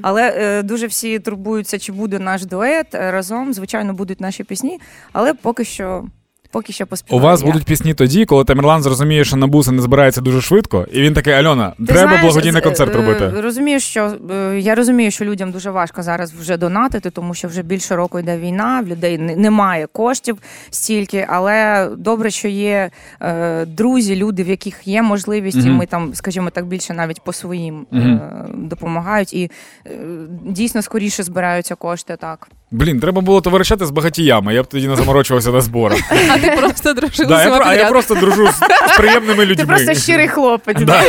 Speaker 8: Але е, дуже всі турбуються, чи буде наш дует е, разом. Звичайно, будуть наші пісні, але поки що поки що
Speaker 2: У вас
Speaker 8: я.
Speaker 2: будуть пісні тоді, коли Тамерлан зрозуміє, що на буси не збирається дуже швидко, і він такий: Альона,
Speaker 8: Ти
Speaker 2: треба
Speaker 8: знаєш,
Speaker 2: благодійний
Speaker 8: з-
Speaker 2: концерт
Speaker 8: е,
Speaker 2: робити.
Speaker 8: Розумію, що е, я розумію, що людям дуже важко зараз вже донатити, тому що вже більше року йде війна, в людей не- немає коштів стільки, але добре, що є е, друзі, люди, в яких є можливість, і
Speaker 2: Мгм.
Speaker 8: ми там, скажімо так, більше навіть по своїм
Speaker 2: Мгм.
Speaker 8: е, допомагають і е, дійсно скоріше збираються кошти. Так
Speaker 2: Блін, треба було товаришати з багатіями, я б тоді не заморочувався на зборах.
Speaker 3: А ти просто дружив
Speaker 2: Да,
Speaker 3: з
Speaker 2: я, про- а я просто дружу з, з приємними людьми.
Speaker 8: ти просто щирий хлопець.
Speaker 2: Да.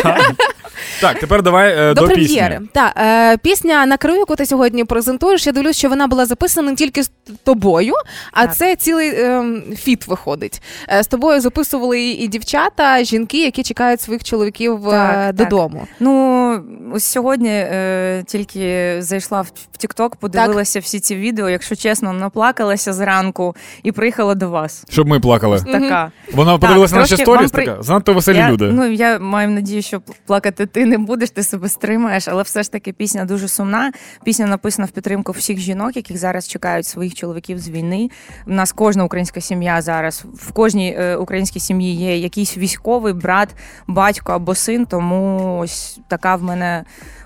Speaker 2: Так, тепер давай е,
Speaker 3: До,
Speaker 2: до,
Speaker 3: прем'єри.
Speaker 2: пісні.
Speaker 3: Так, е, пісня на краю, яку ти сьогодні презентуєш. Я дивлюсь, що вона була записана не тільки з тобою, а
Speaker 8: Так.
Speaker 3: це цілий е, фіт виходить. Е, з тобою записували і, і дівчата, жінки, які чекають своїх чоловіків е,
Speaker 8: Так, так.
Speaker 3: додому.
Speaker 8: Ну ось сьогодні е, тільки зайшла в в TikTok, подивилася всі ці відео. Якщо чесно, наплакалася зранку і приїхала до вас.
Speaker 2: Щоб ми плакали.
Speaker 8: Така.
Speaker 2: Вона подивилася на наші сторіс,
Speaker 8: при-
Speaker 2: така, занадто веселі
Speaker 8: я,
Speaker 2: люди.
Speaker 8: Ну я маю надію, що плакати ти не будеш, ти себе стримаєш, але все ж таки пісня дуже сумна. Пісня написана в підтримку всіх жінок, яких зараз чекають своїх чоловіків з війни. У нас кожна українська сім'я зараз в кожній е, українській сім'ї є якийсь військовий брат, батько або син. Тому ось така в мене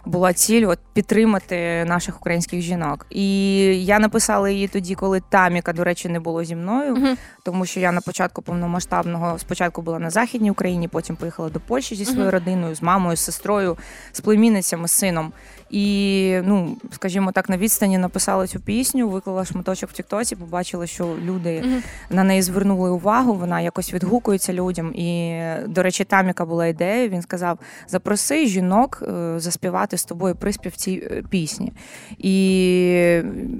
Speaker 8: була ціль от підтримати наших українських жінок. І я написала її тоді, коли Таміка, до речі, не було зі мною,
Speaker 3: Мгм.
Speaker 8: Тому що я на початку повномасштабного спочатку була на західній Україні, потім поїхала до Польщі зі своєю родиною, з мамою, з сестрою, з племінницями, з сином. І ну, скажімо так, на відстані написала цю пісню, виклала шматочок в Тіктоці, побачила, що люди
Speaker 3: Мгм.
Speaker 8: на неї звернули увагу, вона якось відгукується людям. І, до речі, там яка була ідея, він сказав: запроси жінок е, заспівати з тобою приспів цій е, пісні. І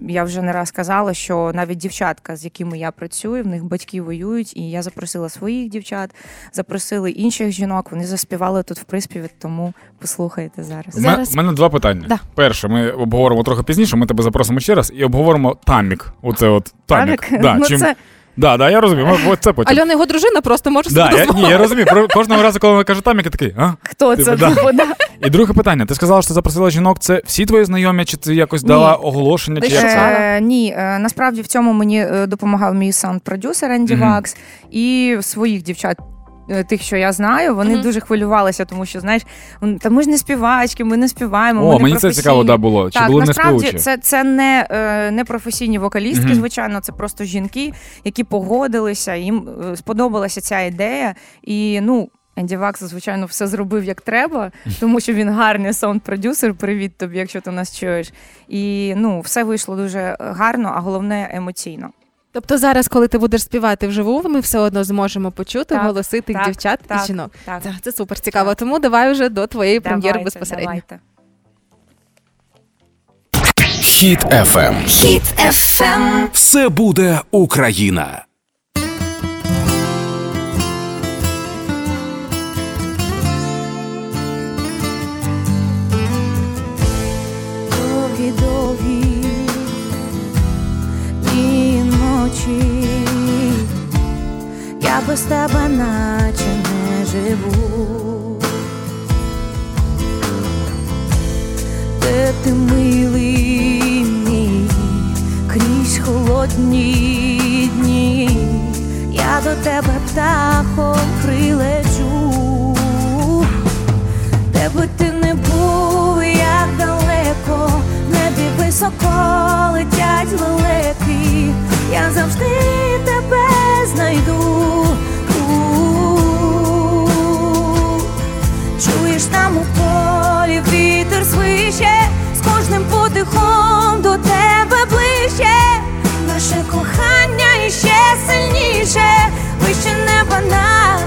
Speaker 8: я вже не раз казала, що навіть дівчатка, з якими я працюю, в них батьки воюють, і я запросила своїх дівчат, запросили інших жінок. Вони заспівали тут в приспіві, тому послухайте зараз.
Speaker 2: У
Speaker 3: Зараз-
Speaker 2: мене два питання.
Speaker 3: Да.
Speaker 2: Перше, ми обговоримо трохи пізніше, ми тебе запросимо ще раз і обговоримо тамік. Оце от тамік.
Speaker 8: Тамік?
Speaker 2: Да,
Speaker 8: Ну,
Speaker 2: чим...
Speaker 8: це-
Speaker 2: да, да, я розумію. Ми- це потім.
Speaker 3: Альона його дружина просто може
Speaker 2: Да,
Speaker 3: собі
Speaker 2: я, ні, я розумію. Про- Кожного разу, коли вона каже там, я такий, а?
Speaker 8: Хто
Speaker 2: Типу,
Speaker 8: це?
Speaker 2: да.
Speaker 8: Типу, да.
Speaker 2: І друге питання. Ти сказала, що ти запросила жінок, це всі твої знайомі, чи ти якось
Speaker 8: Ні.
Speaker 2: дала оголошення, чи як
Speaker 3: що?
Speaker 2: це?
Speaker 8: Е, ні, е, насправді в цьому мені е, допомагав мій саунд-продюсер Енді
Speaker 2: Мгм.
Speaker 8: Вакс і своїх дівчат. Е, Тих, що я знаю, вони
Speaker 3: Мгм.
Speaker 8: дуже хвилювалися, тому що знаєш, та ми ж не співачки, ми не співаємо. ми
Speaker 2: О,
Speaker 8: не
Speaker 2: мені це
Speaker 8: професійні».
Speaker 2: цікаво, да, було. Чи
Speaker 8: так,
Speaker 2: були
Speaker 8: насправді
Speaker 2: співучі?
Speaker 8: це, це не, е, не професійні вокалістки,
Speaker 2: Мгм.
Speaker 8: звичайно, це просто жінки, які погодилися, їм е, сподобалася ця ідея. І ну. Енді Вакс, звичайно, все зробив як треба, тому що він гарний саунд-продюсер. Привіт тобі, якщо ти нас чуєш. І ну, все вийшло дуже гарно, а головне емоційно.
Speaker 3: Тобто зараз, коли ти будеш співати вживу, ми все одно зможемо почути
Speaker 8: Так,
Speaker 3: голоси тих
Speaker 8: так,
Speaker 3: дівчат
Speaker 8: так,
Speaker 3: і жінок.
Speaker 8: Так,
Speaker 3: Це, це супер цікаво. Тому давай вже до твоєї прем'єри безпосередньо.
Speaker 8: давайте.
Speaker 1: Хіт FM.
Speaker 4: Хіт FM.
Speaker 1: Все буде Україна.
Speaker 9: Тебе наче не живу. Де ти милий мій, крізь холодні дні, я до тебе птахом прилечу. Де би ти не був, як далеко, в небі високо летять лелеки, я завжди тебе знайду. Там у полі вітер свище, з кожним подихом до тебе ближче, наше кохання іще сильніше, вище неба на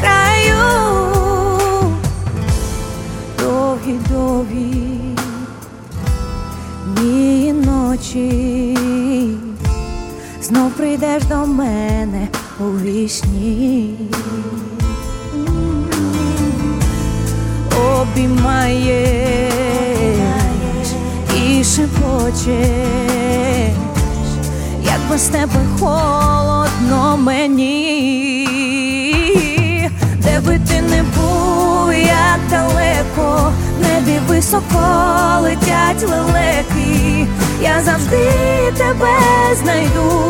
Speaker 9: краю. Довгі, довгі дні і ночі, знов прийдеш до мене у вісні. Обіймаєш і шепочеш, як без тебе холодно мені, де би ти не був, як далеко, в небі високо летять лелеки, я завжди тебе знайду.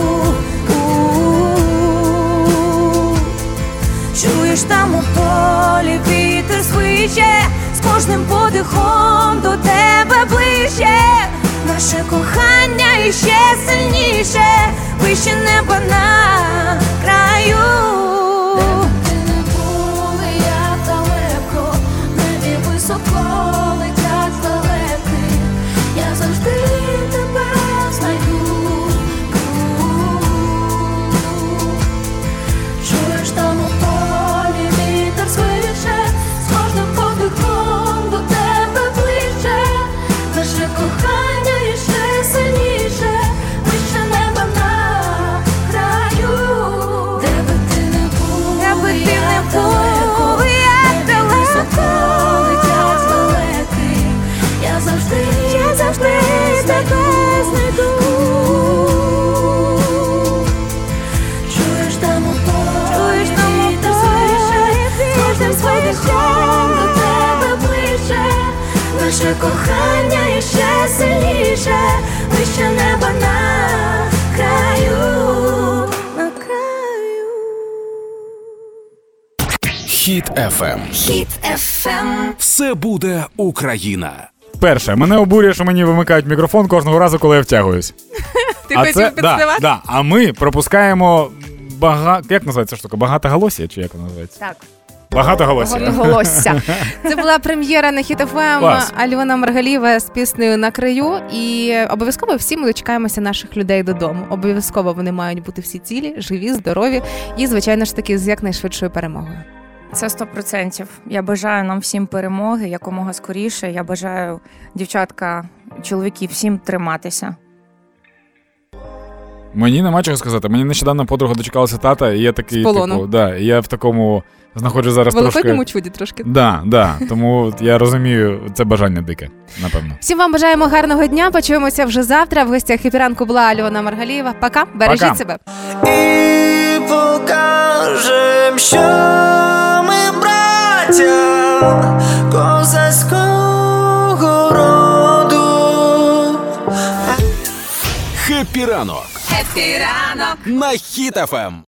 Speaker 9: Чуєш там у полі вітер свище, з кожним подихом до тебе ближче. Наше кохання іще сильніше, вище неба на краю. Де б ти не був, я далеко, небі високо кохання іще сильніше, вище неба на краю, на краю.
Speaker 1: Хіт FM.
Speaker 4: Хіт ефем.
Speaker 1: Все буде Україна.
Speaker 2: Перше, мене обурює, що мені вимикають мікрофон кожного разу, коли я втягуюсь.
Speaker 3: Ти
Speaker 2: а
Speaker 3: хотів
Speaker 2: це, да,
Speaker 3: підспівати?
Speaker 2: да, а ми пропускаємо бага... Як називається штука? Багато Багатоголосія, чи як вона називається?
Speaker 3: Так.
Speaker 2: Багатоголосія.
Speaker 3: Голосся. Це була прем'єра на Хіт ФМ
Speaker 2: Клас.
Speaker 3: Альона Маргаліва з піснею на краю. І обов'язково всі ми дочекаємося наших людей додому. Обов'язково вони мають бути всі цілі, живі, здорові і, звичайно ж таки, з якнайшвидшою перемогою.
Speaker 8: Це 100%. Я бажаю нам всім перемоги якомога скоріше. Я бажаю дівчатка, чоловіки, всім триматися.
Speaker 2: Мені нема чого сказати. Мені нещодавно подруга дочекалася тата, і я такий,
Speaker 3: З полону.
Speaker 2: типу, да, і я в такому знаходжу зараз
Speaker 3: Великодньому
Speaker 2: трошки.
Speaker 3: чуді трошки.
Speaker 2: Да, да. Тому я розумію, це бажання дике, напевно.
Speaker 3: Всім вам бажаємо гарного дня. Почуємося вже завтра. В гостях Хеппі ранку була Альона Маргалієва. Пока, бережіть
Speaker 2: Пока.
Speaker 3: себе.
Speaker 10: І покажем, що ми браття козацького роду.
Speaker 1: Хеппі ранок
Speaker 4: Хеппі ранок.
Speaker 1: на Хіт FM.